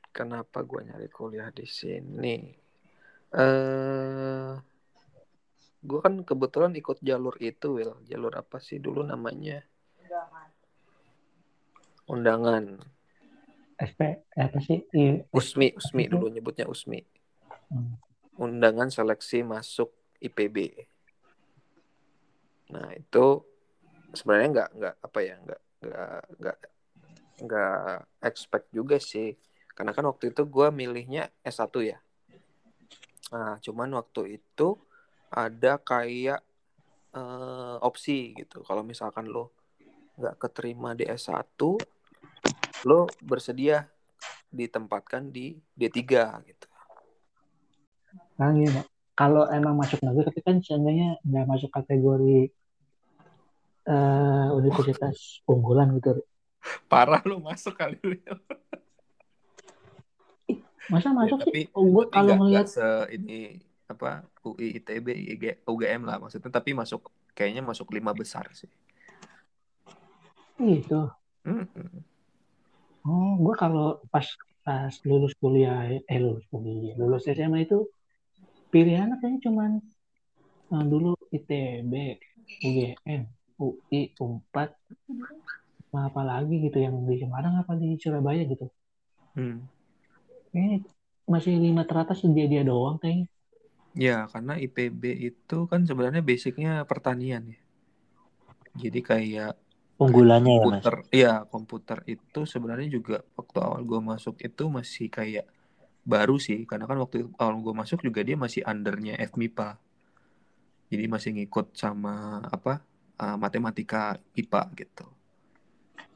Kenapa gua nyari kuliah di sini? Eh, gua kan kebetulan ikut jalur itu, Will. Jalur apa sih dulu namanya? Undangan. SP eh, apa sih? I- USMI, USMI dulu nyebutnya USMI. Hmm. Undangan seleksi masuk IPB. Nah, itu sebenarnya nggak nggak apa ya, nggak nggak nggak nggak expect juga sih. Karena kan waktu itu gua milihnya S1 ya. Nah, cuman waktu itu ada kayak eh, opsi gitu. Kalau misalkan lo nggak keterima di S1, lo bersedia ditempatkan di D3 gitu. Nah, gini, kalau emang masuk negeri tapi kan seandainya nggak masuk kategori eh, universitas unggulan gitu. Parah lo masuk kali Lil. Masa Ya, masuk tapi sih? Oh, kalau nggak se ini apa UI ITB IG, UGM lah maksudnya tapi masuk kayaknya masuk lima besar sih itu Mm-mm. gue kalau pas pas lulus kuliah eh lulus kuliah lulus SMA itu pilihan kayaknya cuman eh, dulu ITB UGM UI Unpad sama apa lagi gitu yang di Semarang apa di Surabaya gitu Hmm. kayaknya masih lima teratas dia dia doang kayaknya Ya, karena IPB itu kan sebenarnya basicnya pertanian ya. Jadi kayak Unggulannya ya mas. komputer, iya komputer itu sebenarnya juga waktu awal gue masuk itu masih kayak baru sih, karena kan waktu awal gue masuk juga dia masih undernya FMIPA. Jadi masih ngikut sama apa uh, matematika IPA gitu.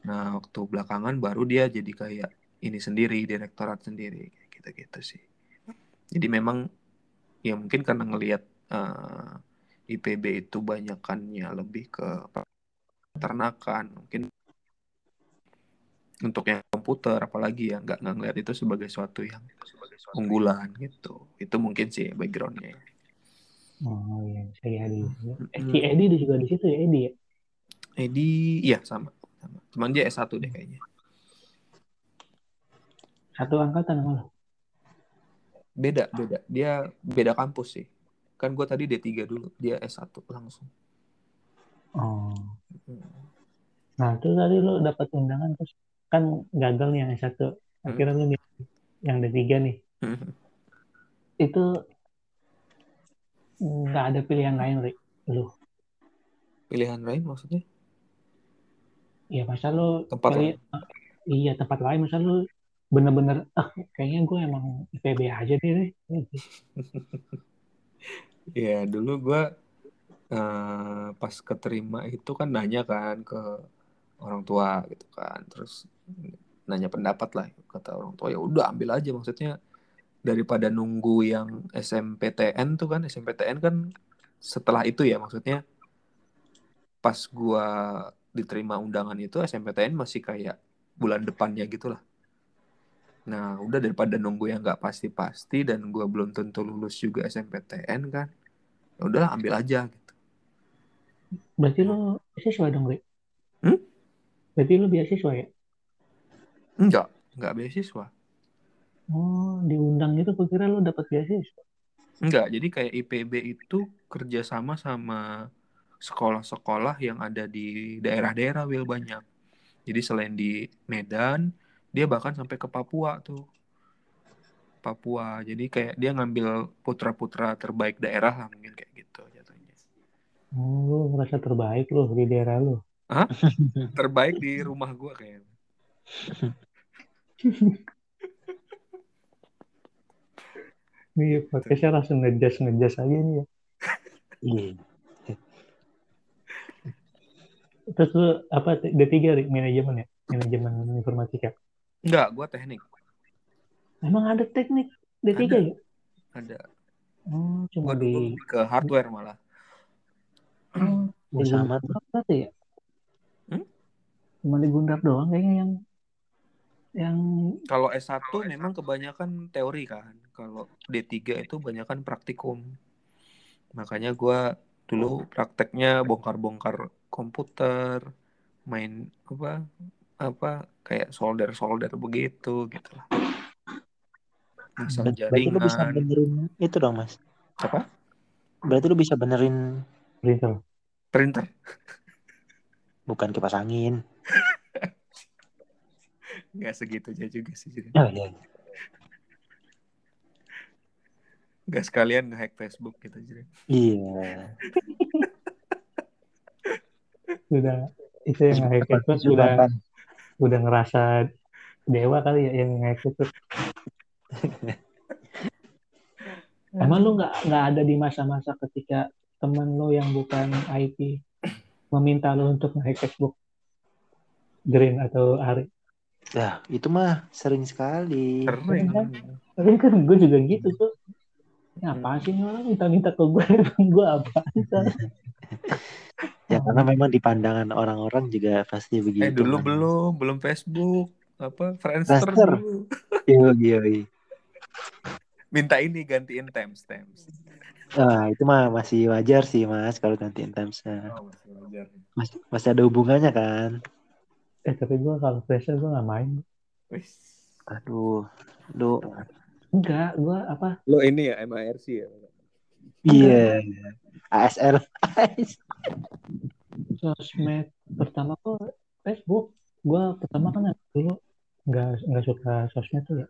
Nah, waktu belakangan baru dia jadi kayak ini sendiri, direktorat sendiri, kayak gitu-gitu sih. Jadi memang ya mungkin karena ngelihat uh, IPB itu banyakannya lebih ke peternakan, mungkin untuk yang komputer apalagi ya nggak nggak ngeliat itu sebagai suatu yang unggulan gitu. Itu mungkin sih backgroundnya. oh iya si Edi eh, si Edi di- juga di situ ya Edi ya Edi, iya sama, sama. Cuman dia S1 deh kayaknya. satu angkatan lo Beda, beda. Dia beda kampus sih. Kan gue tadi D3 dulu, dia S1 langsung. oh nah terus tadi lo dapat undangan terus kan gagal nih yang satu. Akhirnya lo milih yang D3 nih. Itu nggak ada pilihan lain Rik lo Pilihan lain maksudnya? ya masa lo Tempat pilih iya tempat lain. Masa lo bener-bener ah kayaknya gue emang IPB aja deh Rik." <laughs> Ya dulu gue eh, pas keterima itu kan nanya kan ke orang tua gitu kan, terus nanya pendapat lah kata orang tua ya udah ambil aja maksudnya daripada nunggu yang SMPTN tuh kan SMPTN kan setelah itu ya maksudnya pas gua diterima undangan itu SMPTN masih kayak bulan depannya gitu lah. Nah udah daripada nunggu yang nggak pasti-pasti dan gua belum tentu lulus juga SMPTN kan, ya udahlah ambil aja gitu. berarti lo siswa dong Hmm? Berarti lo beasiswa ya Enggak, enggak beasiswa. oh diundang gitu gue kira lo dapat beasiswa Enggak, jadi kayak IPB itu kerjasama sama sekolah-sekolah yang ada di daerah-daerah Will banyak. Jadi selain di Medan, dia bahkan sampai ke Papua tuh. Papua. Jadi kayak dia ngambil putra-putra terbaik daerah lah mungkin kayak gitu jatuhnya. oh lo merasa terbaik lo di daerah lo <laughs> Terbaik di rumah gua kayaknya. Iya, podcastnya langsung ngejas ngejas aja nih ya. Iya. Terus lu apa D3 Rik? manajemen ya? Manajemen informatika. Enggak, gua teknik. Emang ada teknik D3 Ada. ya? Ada. Oh, cuma Gua di dulu ke hardware malah. oh, di sama berarti ya? Cuma di Gundar doang kayaknya yang yang Kalau S1 memang kebanyakan teori kan. Kalau D3 itu kebanyakan praktikum. Makanya gua dulu prakteknya bongkar-bongkar komputer, main apa apa kayak solder-solder begitu gitu lah. Masang Ber- Berarti lu bisa jaringan. benerin itu dong mas. Apa? Berarti lu bisa benerin printer. Printer. bukan kipas angin. Nggak segitu aja juga sih. <laughs> Oh iya. Nggak sekalian nge-hack Facebook gitu. Jir. Iya. Sudah itu yang nge-hack Juga sudah kan. udah ngerasa dewa kali ya yang nge-hack itu. <laughs> Emang lu nggak nggak ada di masa-masa ketika teman lu yang bukan IT meminta lu untuk nge-hack Facebook? Green atau Ari? Nah, itu mah sering sekali. Keren. Tapi kan gue juga gitu tuh. Ini apaan sih ini orang minta-minta ke gue? Gue apa? Ya karena memang di pandangan orang-orang juga pasti begitu. Eh dulu kan. belum, belum Facebook, apa Friendster Friendster. dulu. <laughs> Iya, iya, iya. Minta ini gantiin times times. Nah, itu mah masih wajar sih, Mas, kalau gantiin timesnya. Oh, masih wajar. Mas, masih ada hubungannya kan? Eh tapi gue kalau pressure gue nggak main. Wis. Aduh, lu Enggak, gue apa? Lo ini ya MIRC ya? iya ASL. Sosmed pertama tuh Facebook. Gue pertama kan dulu nggak nggak suka sosmed tuh ya.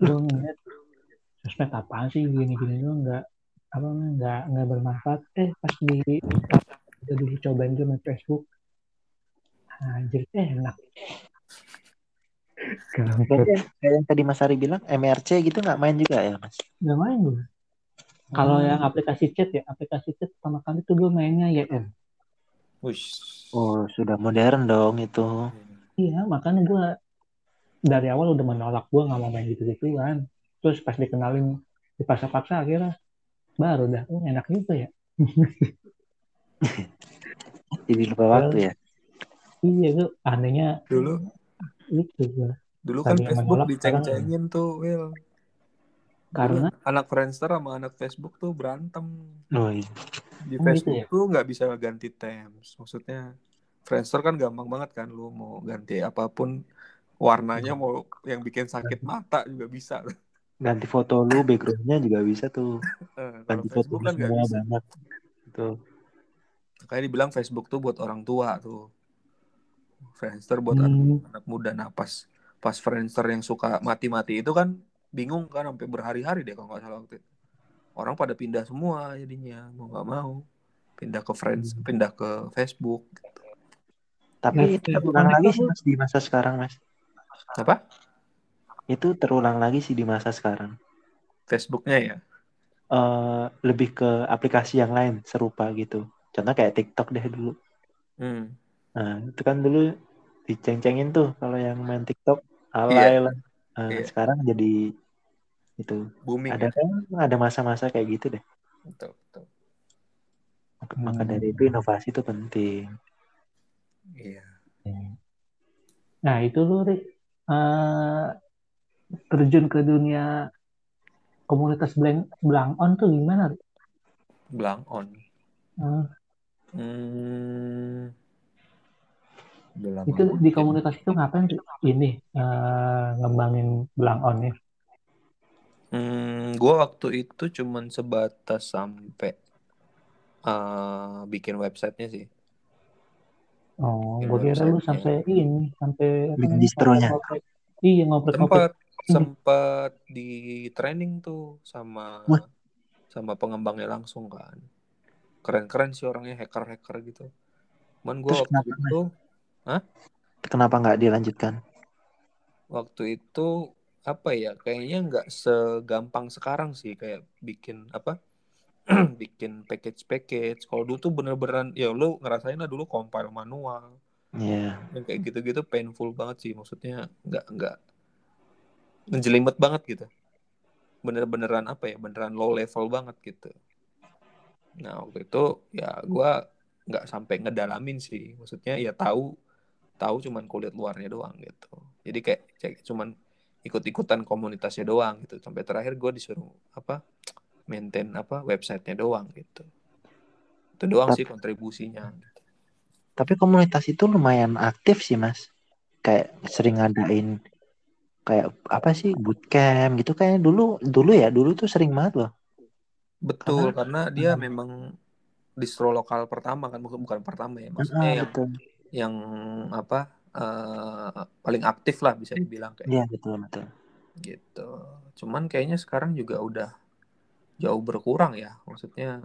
Gue ngeliat sosmed apaan sih gini-gini tuh nggak apa namanya, nggak nggak bermanfaat. Eh pas di udah dulu cobain tuh main Facebook. Anjir enak. Kayak yang tadi Mas Ari bilang MRC gitu nggak main juga ya Mas? Nggak main gue. Kalau Hmm. yang aplikasi chat ya, aplikasi chat pertama kali tuh gue mainnya YM. Wish. Oh sudah modern dong itu. Iya, makanya gue dari awal udah menolak gue nggak mau main gitu-gituan. Terus pas dikenalin dipaksa-paksa akhirnya baru dah, oh, enak juga ya. <laughs> Jadi lupa waktu ya. Iya tuh anehnya Dulu itu gue. dulu kan Tadi Facebook diceng-cengin tuh, Will. Karena Dulu anak Friendster sama anak Facebook tuh berantem. Oh, iya. Di Oh, gitu Facebook ya? tuh nggak bisa ganti terms. Maksudnya Friendster kan gampang banget kan lu mau ganti apa pun warnanya mau yang bikin sakit mata juga bisa. Ganti foto lu backgroundnya juga bisa tuh. Eh, Ganti foto Facebook kan nggak semua bisa. banyak. Gitu. Kayak dibilang Facebook tuh buat orang tua tuh. Friendster buat anak, hmm, anak muda. Nah pas pas Friendster yang suka mati-mati itu kan bingung kan sampai berhari-hari deh kalau nggak salah waktu itu. Orang pada pindah semua jadinya mau nggak mau pindah ke Friends, Hmm. pindah ke Facebook. Tapi Nah, itu Facebook terulang lagi itu- sih Mas di masa sekarang Mas. Apa? Itu terulang lagi sih di masa sekarang. Facebooknya ya. eh lebih ke aplikasi yang lain serupa gitu. Contoh kayak TikTok deh dulu. Hmm. Nah, itu kan dulu diceng-cengin tuh kalau yang main TikTok Iya. alay lah. Nah, Iya. sekarang jadi itu Booming ada ya. kan ada masa-masa kayak gitu deh. Betul, betul. Maka, maka Hmm. dari itu inovasi itu penting. Iya. Nah itu lu Rik, eh, terjun ke dunia komunitas Blank, Blank On tuh gimana? Rik? Blank on. Eh, Hmm. Udah lama itu di komunitas itu ngapain? Ini eh, ngembangin Blank On ya? Hmm, gua waktu itu cuman sebatas sampai eh, bikin websitenya sih. Oh, gue kira lu sampai ini, sampai Bikin distronya. Iya ngoprek-ngoprek. Sempat sempat di training tuh sama Wah. sama pengembangnya langsung kan. Keren-keren sih orangnya hacker-hacker gitu. Cuman gua Terus waktu kenapa, itu Kenapa nggak dilanjutkan? waktu itu apa ya kayaknya nggak segampang sekarang sih kayak bikin apa <clears throat> bikin package-package. Kalau dulu tuh bener-beneran ya lu ngerasain lah dulu compile manual. Iya. yang kayak gitu-gitu painful banget sih maksudnya nggak nggak ngejelimet banget gitu. Bener-beneran apa ya beneran low level banget gitu. Nah waktu itu ya gua nggak sampai ngedalamin sih. Maksudnya ya tahu tahu cuman kulit luarnya doang gitu jadi kayak kayak cuman ikut-ikutan komunitasnya doang gitu sampai terakhir gue disuruh apa maintain apa websitenya doang gitu itu doang Tapi- sih kontribusinya Tapi komunitas itu lumayan aktif sih mas. Kayak sering ngadain kayak apa sih bootcamp gitu kayak dulu dulu ya dulu tuh sering banget loh. betul karena dia Hmm. memang distro lokal pertama kan bukan bukan pertama ya maksudnya Ah, yang betul. Yang apa eh, paling aktif lah bisa dibilang kayak Iya betul betul. gitu cuman kayaknya sekarang juga udah jauh berkurang ya maksudnya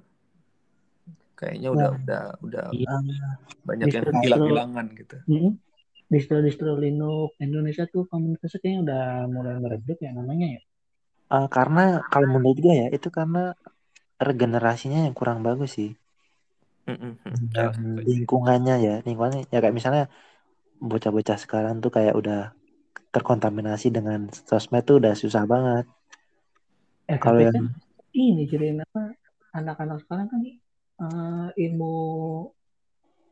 kayaknya udah Nah. udah udah Iya. banyak yang Distro- hilang-hilangan gitu. Distro-distro Linux Indonesia tuh komunitasnya kayaknya udah mulai meredup ya namanya ya. Eh, karena kalau menurut gue ya itu karena regenerasinya yang kurang bagus sih. Mm-mm. Dan lingkungannya ya lingkungannya ya kayak misalnya bocah-bocah sekarang tuh kayak udah terkontaminasi dengan sosmed tuh udah susah banget. Eh Kalau yang kan ini jadi apa anak-anak sekarang kan eh, ilmu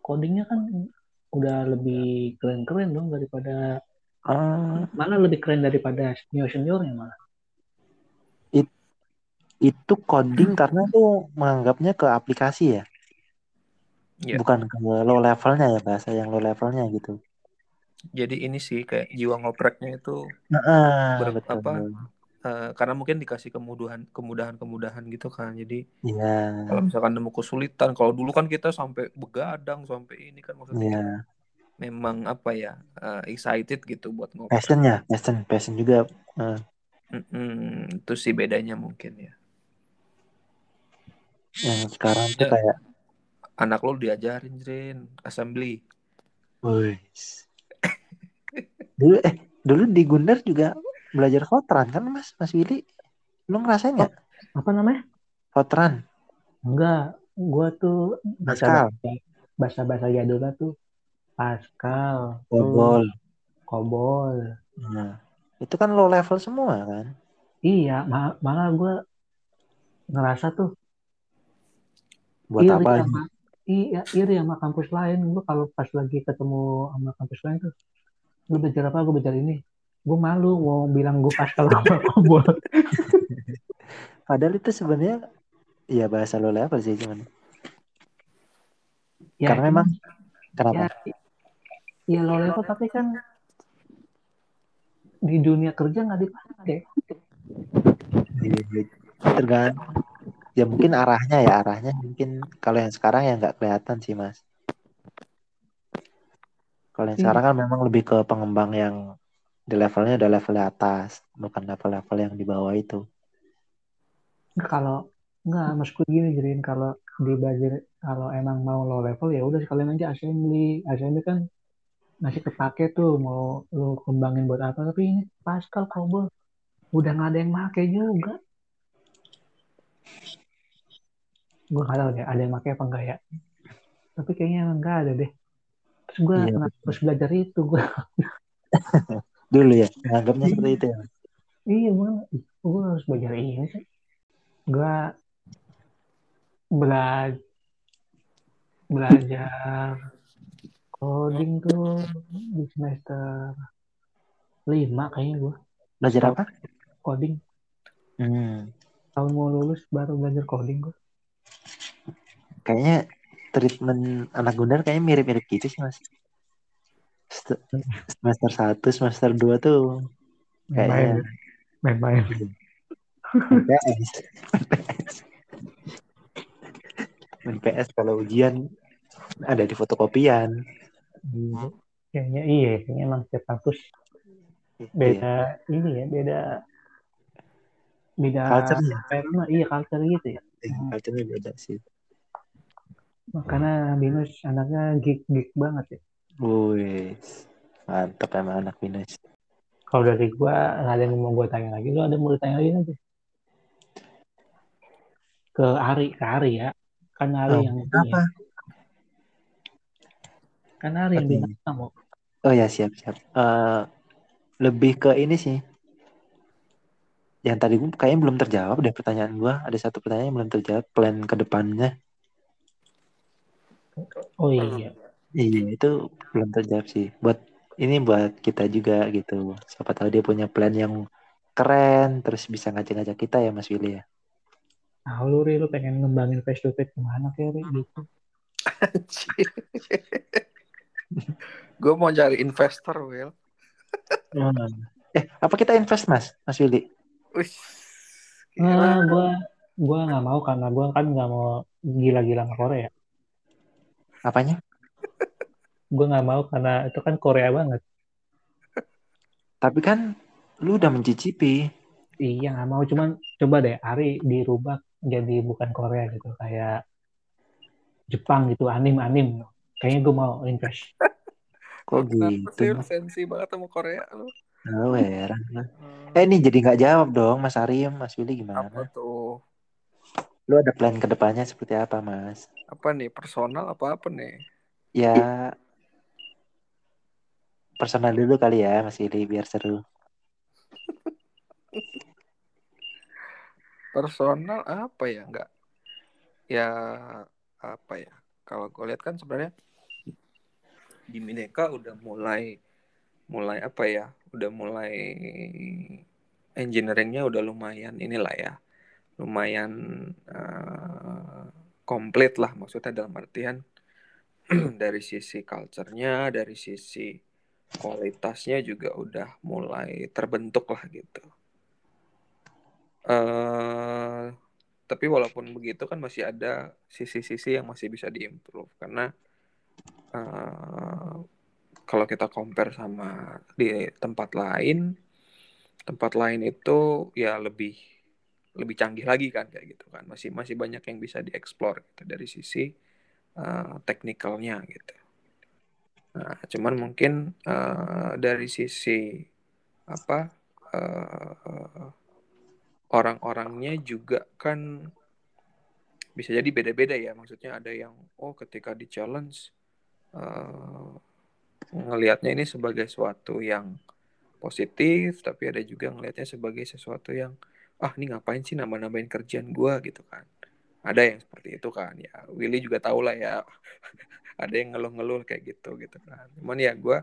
codingnya kan udah lebih keren-keren dong daripada ah, malah lebih keren daripada senior seniornya malah. itu coding karena tuh menganggapnya ke aplikasi ya, Iya. bukan ke low levelnya ya bahasa yang low levelnya gitu. jadi ini sih kayak jiwa ngopreknya itu Nah, ber- betul. apa eh, karena mungkin dikasih kemudahan kemudahan kemudahan gitu kan jadi Iya, kalau misalkan nemu kesulitan kalau dulu kan kita sampai begadang sampai ini kan maksudnya iya. memang apa ya eh, excited gitu buat ngoprek Passion ya, passion, passion juga. Eh, Mm-mm, itu sih bedanya mungkin ya yang sekarang tuh Ya. kayak, anak lo diajarin Rin assembly wis. Dulu eh dulu di Gundar juga belajar Fortran kan Mas, Mas Willy? Lu ngerasain nggak? Apa namanya? Fortran, Enggak, gua tuh Pascal, bahasa bahasa jadulnya tuh Pascal, tuh Bobol. Kobol. Nah, itu kan low level semua kan? Iya, ma- malah gua ngerasa tuh Buat iri apa? Iya iri sama kampus lain. Gua kalau pas lagi ketemu sama kampus lain tuh, lu belajar apa? Gue belajar ini. Gue malu mau bilang gue Pascal sama Kobol. <laughs> Padahal itu sebenarnya ya bahasa low level sih cuman. Ya, Karena memang ya, kenapa? ya low level tapi kan di dunia kerja nggak dipakai. Di- Tergantung. Ya mungkin arahnya ya arahnya mungkin kalau yang sekarang ya nggak kelihatan sih Mas. Kalau yang Iya. sekarang kan memang lebih ke pengembang yang di levelnya udah level atas, bukan level-level yang di bawah itu. Nggak, kalau nggak maksudku gini jadiin kalau di belajar kalau emang mau low level ya udah sekalian aja assembly assembly kan masih kepake tuh mau lu kembangin buat apa tapi ini Pascal Kobol udah nggak ada yang pakai juga gue nggak tahu deh ada yang pakai apa enggak ya. Tapi kayaknya emang nggak ada deh. Terus gue Iya, harus belajar itu gue <laughs> Dulu ya, menganggapnya seperti itu ya. iya gue gue harus belajar ini sih. Gue belajar belajar coding tuh di semester lima kayaknya gue Belajar apa? coding. Hmm, tahun mau lulus baru belajar coding gue kayaknya treatment anak Gundar kayaknya mirip-mirip gitu sih Mas. Semester 1, semester 2 tuh kayaknya main-main PS. Main PS kalau ujian ada di fotokopian. Iya. kayaknya iya kayaknya emang setiap kampus Iya. beda ini ya beda beda ya namanya? iya culture gitu ya Iya, Culture-nya beda sih. Makanya Binus anaknya geek geek banget ya Wih, mantap emang anak minus. kalau dari gua nggak ada yang mau gua tanya lagi lu ada yang mau ditanya lagi nanti ke Ari ke Ari ya kan Ari Oh, yang apa? ya. kan Ari yang Oke. bintang tamu Oh ya siap siap. Eh, lebih ke ini sih. Yang tadi gue kayaknya belum terjawab deh pertanyaan gua. Ada satu pertanyaan yang belum terjawab. Plan ke depannya. Oh iya Iya itu belum terjawab sih. Buat ini buat kita juga gitu. Siapa tahu dia punya plan yang keren. Terus bisa ngajak-ngajak kita ya Mas Willy ya. nah lu Ri, lu pengen ngembangin face to face ke mana kayak Ri <laughs> gitu gue mau cari investor Will <laughs> Hmm. Eh apa kita invest Mas? Mas Willy? Wih, Nah, gua gua nggak mau karena gua kan nggak mau gila-gila ke Korea. Apanya? Gua nggak mau karena itu kan Korea banget. Tapi kan lu udah mencicipi. Iya nggak mau cuman coba deh Ari dirubah jadi bukan Korea gitu kayak Jepang gitu anim-anim. Kayaknya gua mau invest. <laughs> Kok gitu? sensi banget sama Korea lu? Oh, heran lah. Hmm, Eh ini jadi nggak jawab dong Mas Arim, Mas Willy apa gimana? tuh? Lu ada plan ke depannya seperti apa Mas? Apa nih personal apa apa nih? Ya personal dulu kali ya Mas Willy biar seru. Personal apa ya? Enggak. Ya apa ya? Kalau gue lihat kan sebenarnya di Mineka udah mulai mulai apa ya? Udah mulai engineeringnya udah lumayan inilah ya. Lumayan eh, komplit lah maksudnya dalam artian <clears throat> dari sisi culture-nya, dari sisi kualitasnya juga udah mulai terbentuk lah gitu. Uh, tapi walaupun begitu kan masih ada sisi-sisi yang masih bisa diimprove karena uh, kalau kita compare sama di tempat lain, tempat lain itu ya lebih lebih canggih lagi kan kayak gitu kan masih masih banyak yang bisa dieksplor gitu dari sisi uh, teknikalnya gitu. Nah, cuman mungkin uh, dari sisi apa uh, orang-orangnya juga kan bisa jadi beda-beda ya maksudnya ada yang oh ketika di challenge uh, ngelihatnya ini sebagai sesuatu yang positif tapi ada juga ngelihatnya sebagai sesuatu yang ah ini ngapain sih nambah-nambahin kerjaan gue gitu kan. Ada yang seperti itu kan. Ya Willy juga tahu lah ya. <laughs> Ada yang ngeluh-ngeluh kayak gitu gitu kan. Cuman ya gue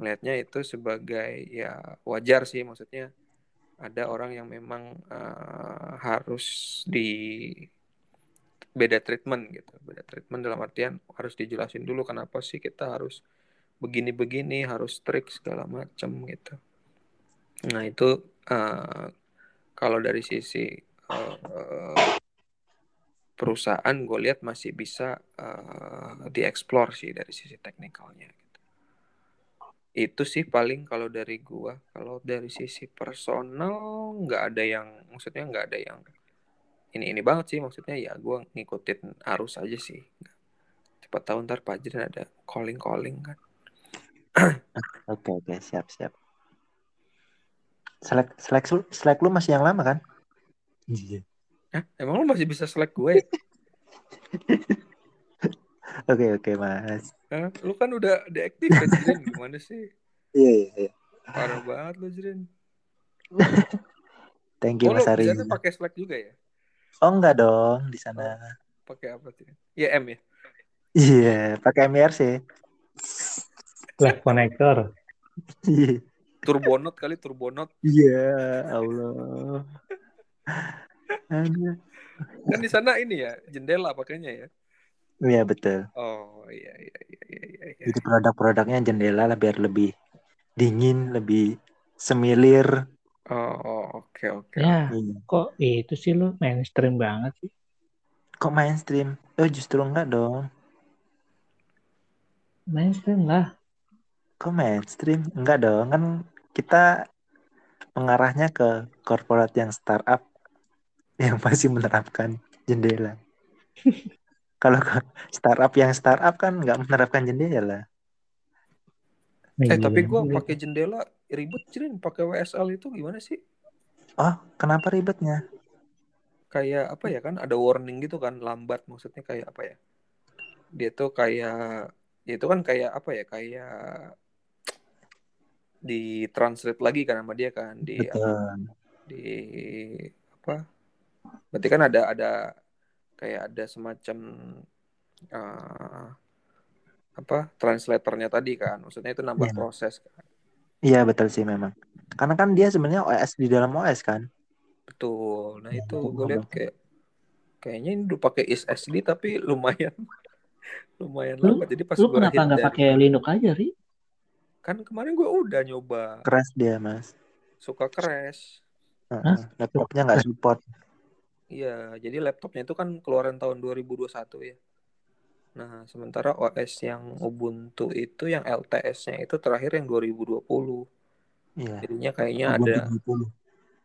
ngelihatnya itu sebagai ya wajar sih. Maksudnya ada orang yang memang uh, harus di beda treatment gitu. Beda treatment dalam artian harus dijelasin dulu kenapa sih kita harus begini-begini harus strict segala macam gitu. Nah itu uh, kalau dari sisi uh, perusahaan gue lihat masih bisa uh, dieksplor sih dari sisi teknikalnya itu sih paling kalau dari gua. Kalau dari sisi personal nggak ada yang maksudnya nggak ada yang ini ini banget sih. Maksudnya ya gua ngikutin arus aja sih. Cepat tahu ntar Pajrin ada calling calling kan. Oke oke. Siap siap selek selek selek lu masih yang lama kan iya Hah? emang lu masih bisa selek gue <laughs> Oke oke mas. Hah? Lu kan udah deaktifkan Jiren gimana sih? Iya iya. iya. Parah banget lu Jiren. <laughs> Thank you oh, Mas Ari. Oh pakai Slack juga ya? Oh enggak dong di sana. Oh, pakai apa sih? Ya M ya? Iya, yeah, pakai MIRC. Slack connector. Iya. Turbonot kali turbonot. Iya, yeah, Allah. kan di sana ini ya jendela pakainya ya Iya betul. Oh iya iya iya iya. iya. Jadi produk-produknya jendela lah biar lebih dingin, lebih semilir. Oh oke okay, oke. Okay. Ya iya. kok itu sih lo mainstream banget sih. Kok mainstream? Oh justru enggak dong. Mainstream lah. Kok mainstream? Enggak dong kan kita mengarahnya ke korporat yang startup <laughs> yang masih menerapkan jendela. <laughs> Kalau startup yang startup kan nggak menerapkan jendela. Eh tapi gue pakai jendela ribet cirin pakai WSL itu gimana sih? Oh kenapa ribetnya? Kayak apa ya kan ada warning gitu kan lambat maksudnya kayak apa ya? Dia tuh kayak ya itu kan kayak apa ya kayak di translate lagi kan sama dia kan di Betul. di apa berarti kan ada ada kayak ada semacam uh, apa translatornya tadi kan maksudnya itu nambah ya. proses kan. Iya betul sih memang. Karena kan dia sebenarnya OS di dalam OS kan? Betul. Nah ya, itu gue lihat kayak kayaknya ini udah pakai SSD tapi lumayan <laughs> lumayan lu, lama jadi pas lu kenapa nggak pakai Linux aja ri kan kemarin gue udah nyoba keras dia mas suka crash uh, laptopnya nggak support Iya, jadi laptopnya itu kan keluaran tahun 2021 ya. Nah, sementara OS yang Ubuntu itu yang LTS-nya itu terakhir yang 2020. Iya. Jadinya kayaknya ada 20.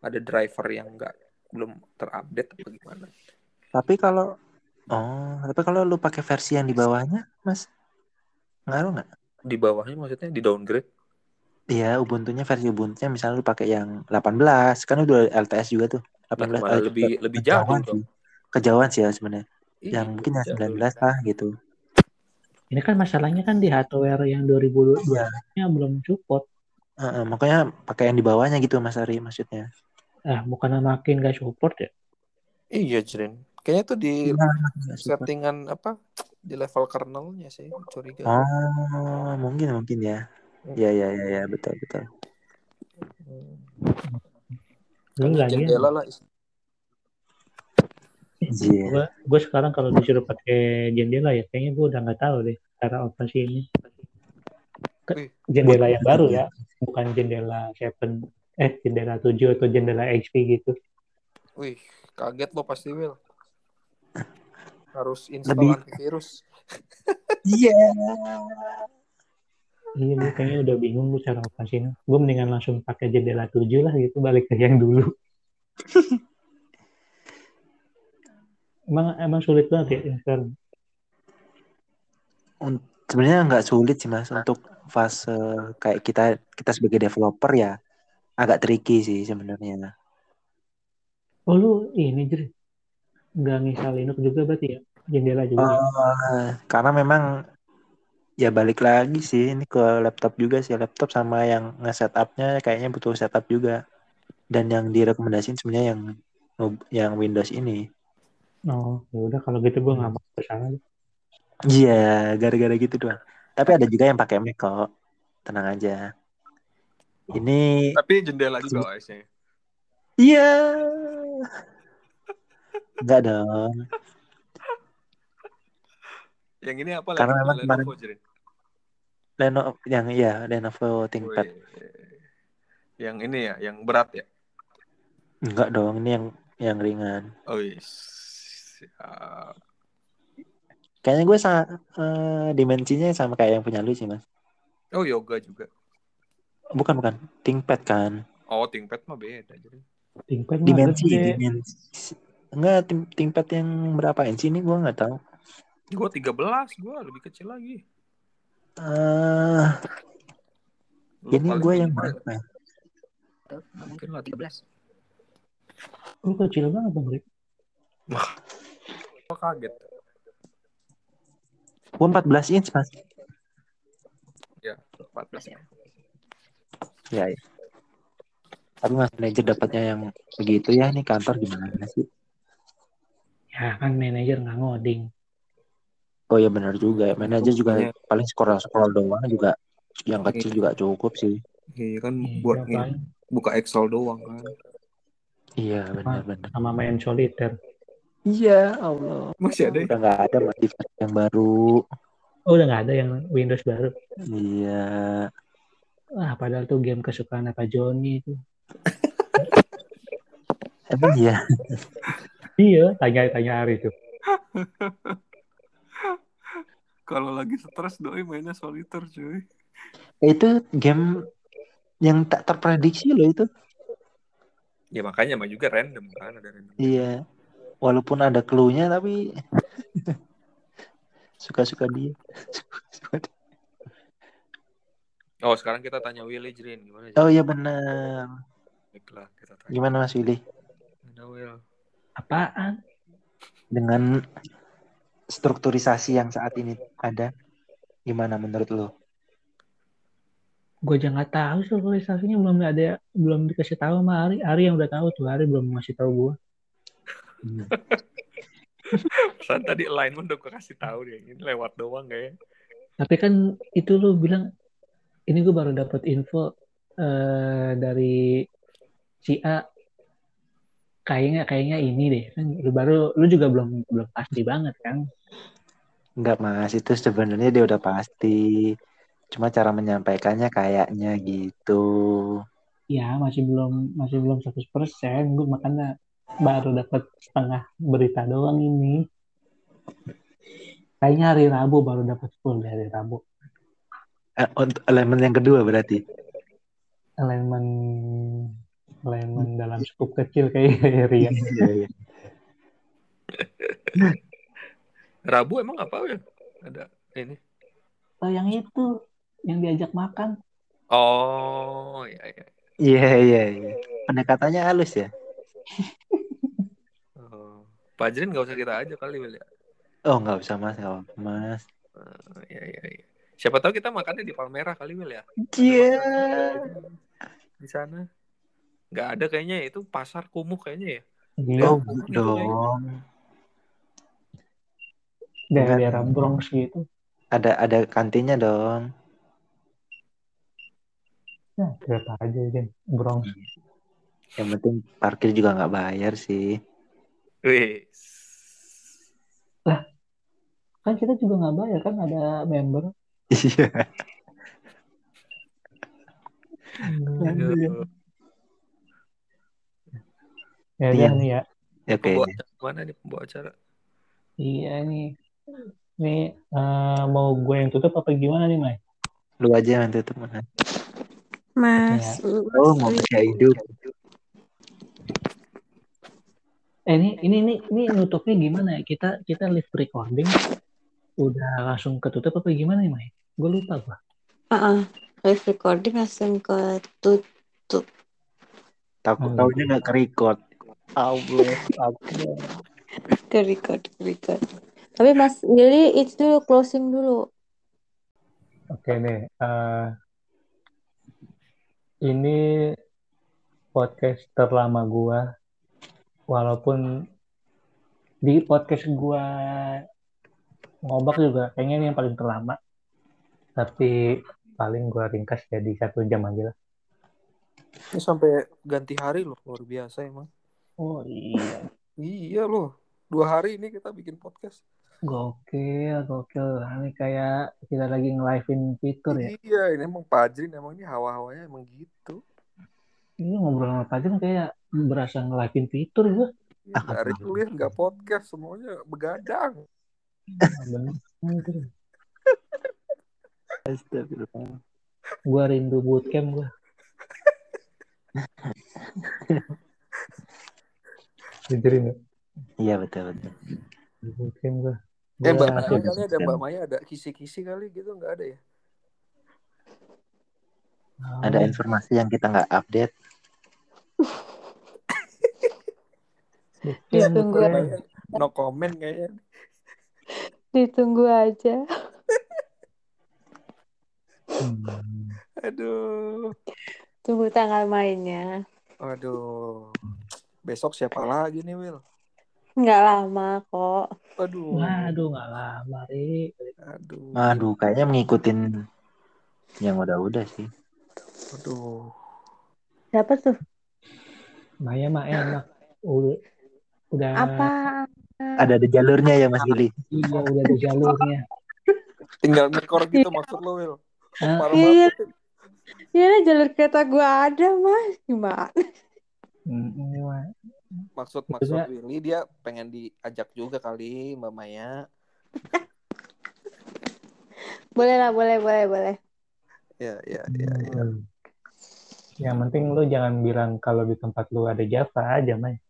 ada driver yang enggak belum terupdate apa gimana. Tapi kalau oh, tapi kalau lu pakai versi yang di bawahnya, Mas, ngaruh nggak? Di bawahnya maksudnya di downgrade? Iya, Ubuntunya versi Ubuntunya misalnya lu pakai yang 18, kan udah LTS juga tuh. 18 nah, lebih ke, lebih jauh dong. Kejauhan sih ya sebenarnya. Iya, yang mungkin yang 19 lah gitu. Ini kan masalahnya kan di hardware yang 2022 ya. nya belum support. Uh, uh, makanya pakai yang di bawahnya gitu Mas Ari maksudnya. Ah, bukan makin gak support ya? Iya, Jren. Kayaknya tuh di nah, settingan apa? Di level kernelnya sih curiga. Oh, mungkin mungkin ya. Ya ya ya ya betul betul. Lah. Yeah. Gue gue sekarang kalau disuruh pakai jendela ya kayaknya gue udah nggak tahu deh cara operasi ini. Wih, jendela yang baru ya, bukan jendela Seven eh jendela 7 atau jendela HP gitu. wih, kaget lo pasti Will. Harus install Lebih- antivirus. Iya. Iya, gue kayaknya udah bingung gue cara operasin. Gue mendingan langsung pakai jendela 7 lah gitu, balik ke yang dulu. emang emang sulit banget ya yang sekarang. Sebenarnya nggak sulit sih mas untuk fase kayak kita kita sebagai developer ya agak tricky sih sebenarnya. Oh lu ini jadi nggak ngisal Linux juga berarti ya? Jendela juga. Eh, karena memang ya balik lagi sih ini ke laptop juga sih laptop sama yang nge-setupnya kayaknya butuh setup juga dan yang direkomendasiin sebenarnya yang yang Windows ini. Oh, ya udah kalau gitu gue nggak mau ke sana. Iya, gara-gara gitu doang. Tapi ada juga yang pakai Mac kok. Tenang aja. Ini Tapi jendela juga OS-nya. iya. Enggak dong. Yang ini apa Karena lagi? memang Lenovo, Jirin? Lenovo yang iya Lenovo ThinkPad. Wih. Yang ini ya, yang berat ya. Enggak dong, ini yang yang ringan. Oh iya. Siap. Kayaknya gue sama eh, dimensinya sama kayak yang punya lu sih, Mas. Oh yoga juga. Bukan, bukan. ThinkPad kan. Oh ThinkPad mah beda jadi. ThinkPad Dimensi, dimensi. Enggak, Think- ThinkPad yang berapa inci ini gue nggak tahu. Gue 13, gue lebih kecil lagi. Eh, Lu ini gue yang berapa ya? Mungkin lah 13. Lu kecil banget bang Rick. Gue kaget. Gue 14 inch, Mas. Ya, 14 ya. Ya, ya. Tapi Mas manajer dapatnya yang begitu ya, nih kantor gimana sih? Ya kan manajer nggak ngoding. Oh ya benar juga ya. Manajer juga Iya. paling scroll scroll doang juga yang kecil juga cukup sih. Iya kan Iya, buat ngapain? buka Excel doang kan. Iya benar-benar. sama main soliter. Iya Allah. Masih ada ya? Udah nggak ada motivasi yang baru. Oh udah nggak ada yang Windows baru. Iya. Wah padahal tuh game kesukaan apa Joni itu. Emang iya. Iya tanya-tanya hari itu. <laughs> Kalau lagi stres doi mainnya soliter cuy. Itu game yang tak terprediksi loh itu. Ya makanya mah juga random kan ada random. Iya. Walaupun ada clue-nya tapi <laughs> suka-suka dia. Suka-suka <laughs> dia. Oh sekarang kita tanya Willy Jrin gimana? Jrin? Oh iya benar. Baiklah kita tanya. Gimana Mas Willy? Gimana, Will? Apaan? Dengan strukturisasi yang saat ini ada, gimana menurut lo? Gue aja nggak tahu strukturisasinya belum ada belum dikasih tahu sama Ari. Ari yang udah tahu tuh Ari belum ngasih tahu gue. Pesan tadi alignment udah gue kasih tahu deh. Ini lewat doang ya. Tapi kan itu lu bilang ini gue baru dapat info eh, dari si A kayaknya kayaknya ini deh kan lu baru lu juga belum belum pasti banget kan Enggak mas, itu sebenarnya dia udah pasti. Cuma cara menyampaikannya kayaknya gitu. ya masih belum masih belum 100% gue makanya baru dapat setengah berita doang ini kayaknya hari Rabu baru dapat full dari Rabu Eh, untuk elemen yang kedua berarti. elemen elemen dalam skup kecil kayak Rian Iya, iya. Rabu emang apa ya? Ada ini. oh yang itu yang diajak makan Oh iya iya. Iya, iya, iya. Pendekatannya halus ya. <laughs> Oh. Pak Jrin nggak usah kita aja kali ya. Oh, nggak usah mas, nggak apa mas. Oh, iya iya iya. Siapa tahu kita makannya di Palmerah kali Will ya. Iya. Di sana. Nggak ada kayaknya ya, itu pasar kumuh kayaknya ya. Iya, Oh, Gitu, dong. dari daerah Bronx gitu Ada ada kantinnya dong. ya berapa aja Jen Bronx Yang penting parkir juga nggak bayar sih. Wih. kan kita juga nggak bayar kan ada member Iya. Ya Iya. udah nih ya. Oke. Acara mana nih pembawa acara? Iya nih. Nih eh, mau gue yang tutup apa gimana nih, Mai? Lu aja yang tutup mana? Mas, Oh, mau percaya hidup. Eh ini ini ini ini nutupnya gimana ya? Kita kita live recording udah langsung ketutup apa gimana nih, Mai? Gue lupa gua. uh live recording langsung ke tutup. Takut Oh, taunya nggak ke record. Allah, Akbar. Ke record, record. Tapi Mas Willy itu dulu closing dulu. Oke deh. eh, ini podcast terlama gua. Walaupun di podcast gua ngobak juga kayaknya ini yang paling terlama. Tapi paling gua ringkas jadi satu jam aja lah. Ini sampai ganti hari loh, luar biasa emang. Oh iya. Iya loh, dua hari ini kita bikin podcast. Gokil, gokil. Ini kayak kita lagi nge-live-in fitur ya. Iya, ini emang Pajrin emang ini hawa-hawanya emang gitu. Ini ngobrol sama Pak Jun kayak berasa nge-live-in fitur gua. Iya, dari kuliah nggak podcast, semuanya begadang. <laughs> Astagfirullah. Gua rindu bootcamp gua. <laughs> Jujur ini. Iya betul betul. Bootcamp gua. Eh, Mbak Maya kali ada. Mbak Maya ada kisi-kisi kali gitu nggak ada ya? Ada informasi yang kita nggak update. Ditunggu. Maya no comment kayaknya. Ditunggu aja. Hmm. Aduh. Tunggu tanggal mainnya. Aduh. Besok siapa lagi nih, Will? Nggak lama kok. Aduh. Waduh, nggak lama, Ri. Aduh. Aduh, kayaknya mengikutin yang udah-udah sih. Aduh. Siapa tuh? Maya mah enak. Udah, udah Apa? Ada ada jalurnya ya Mas Billy. iya udah ada jalurnya. Tinggal ngekor gitu maksud lo, Will. Iya. banget. Ya jalur kereta gua ada mas. Gimana? Ini mah. Maksud maksud dia- Willy dia pengen diajak juga kali Mbak Maya. <laughs> Boleh lah, boleh, boleh, boleh. Ya, ya, ya, ya. Hmm. Yang penting lu jangan bilang kalau di tempat lu ada Java aja, Mai. <laughs>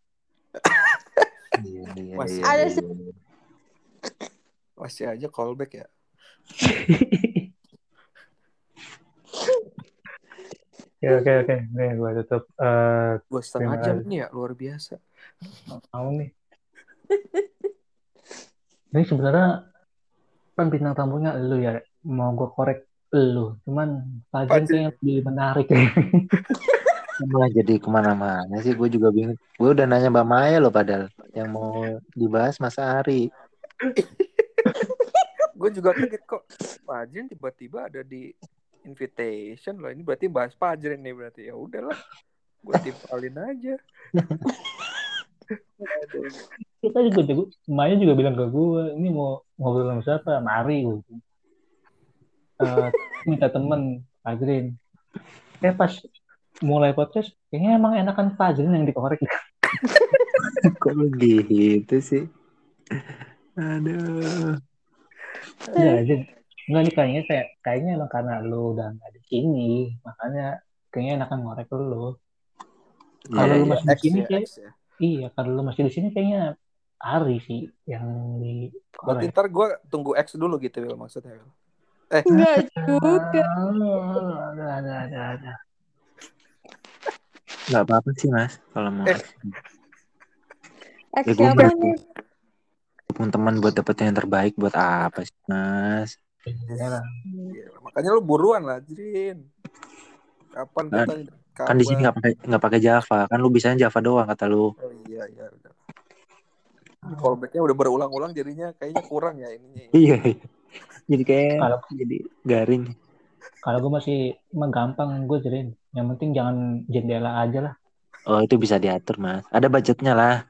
Iya, iya, Masih iya, ada iya, sih. iya. Masih aja callback ya. <laughs> Oke, oke, oke. Nih, gua tutup. Eh, Dua setengah jam nih ya, luar biasa. mau nih. Ini sebenarnya kan bintang tamunya lu ya. Mau gue korek lu. Cuman Fajrin Fajrin. kayaknya lebih menarik. <laughs> Malah jadi ke mana-mana sih. Gue juga bingung. Gue udah nanya Mbak Maya loh padahal. Yang mau dibahas Mas Ari. <laughs> Gue juga kaget kok. Pajrin tiba-tiba ada di invitation loh. Ini berarti bahas Pajrin nih berarti. Ya udahlah. Gue timpalin aja. Kita juga, juga Maya juga bilang ke gue, ini mau ngobrol sama siapa? Mari. Gitu. Eh, minta temen, Fajrin. Eh pas mulai podcast, kayaknya emang enakan Fajrin yang dikorek. <laughs> Kok gitu sih? Aduh. Iya, Jin. Enggak nih kayaknya kayak kayaknya emang karena lu udah nggak di sini, makanya kayaknya enakan ngorek lu. Kalau Iya, lu iya. masih di X sini ya, kayak X ya. iya, kalau lu masih di sini kayaknya Ari sih yang di Berarti ntar gue tunggu X dulu gitu Will maksudnya. Will. Enggak <laughs> juga. Ada, ada, ada, ada. Nggak apa-apa sih Mas. Kalau mau Eh. Ex Ya, siapa nih? pun teman buat dapetin yang terbaik buat apa sih Mas? Iya. Iya, makanya lu buruan lah, Jrin. Kapan Kan- kita Kan di sini nggak pakai nggak pakai Java. Kan lu bisanya Java doang kata lu. Oh iya iya udah. Ini callbacknya udah berulang-ulang jadinya kayaknya kurang ya ininya. Iya. jadi kayak Kalau- jadi garing. Kalau gue masih emang gampang gue jadiin. Yang penting jangan jendela aja lah. Oh itu bisa diatur Mas. Ada budgetnya lah.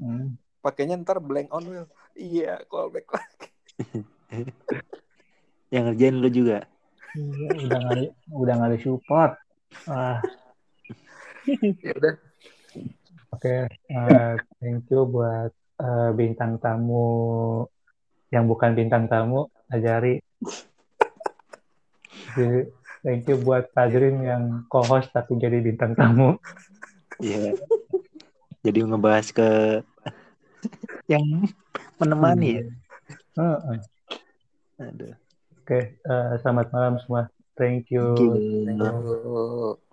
Hmm. Pakainya ntar blank on will. Iya, callback lagi. <laughs> <laughs> Yang ngerjain lu juga. Iya, udah nggak udah ada support. Wah, Ya udah. oke. Eh, thank you buat eh, bintang tamu yang bukan bintang tamu, Ajari. Jadi, Thank you buat Padrin yang co-host tapi jadi bintang tamu. Iya. Jadi ngebahas ke yang menemani ya. Heeh. Aduh. Oke, eh, selamat malam semua. Thank you. Thank you. Thank you.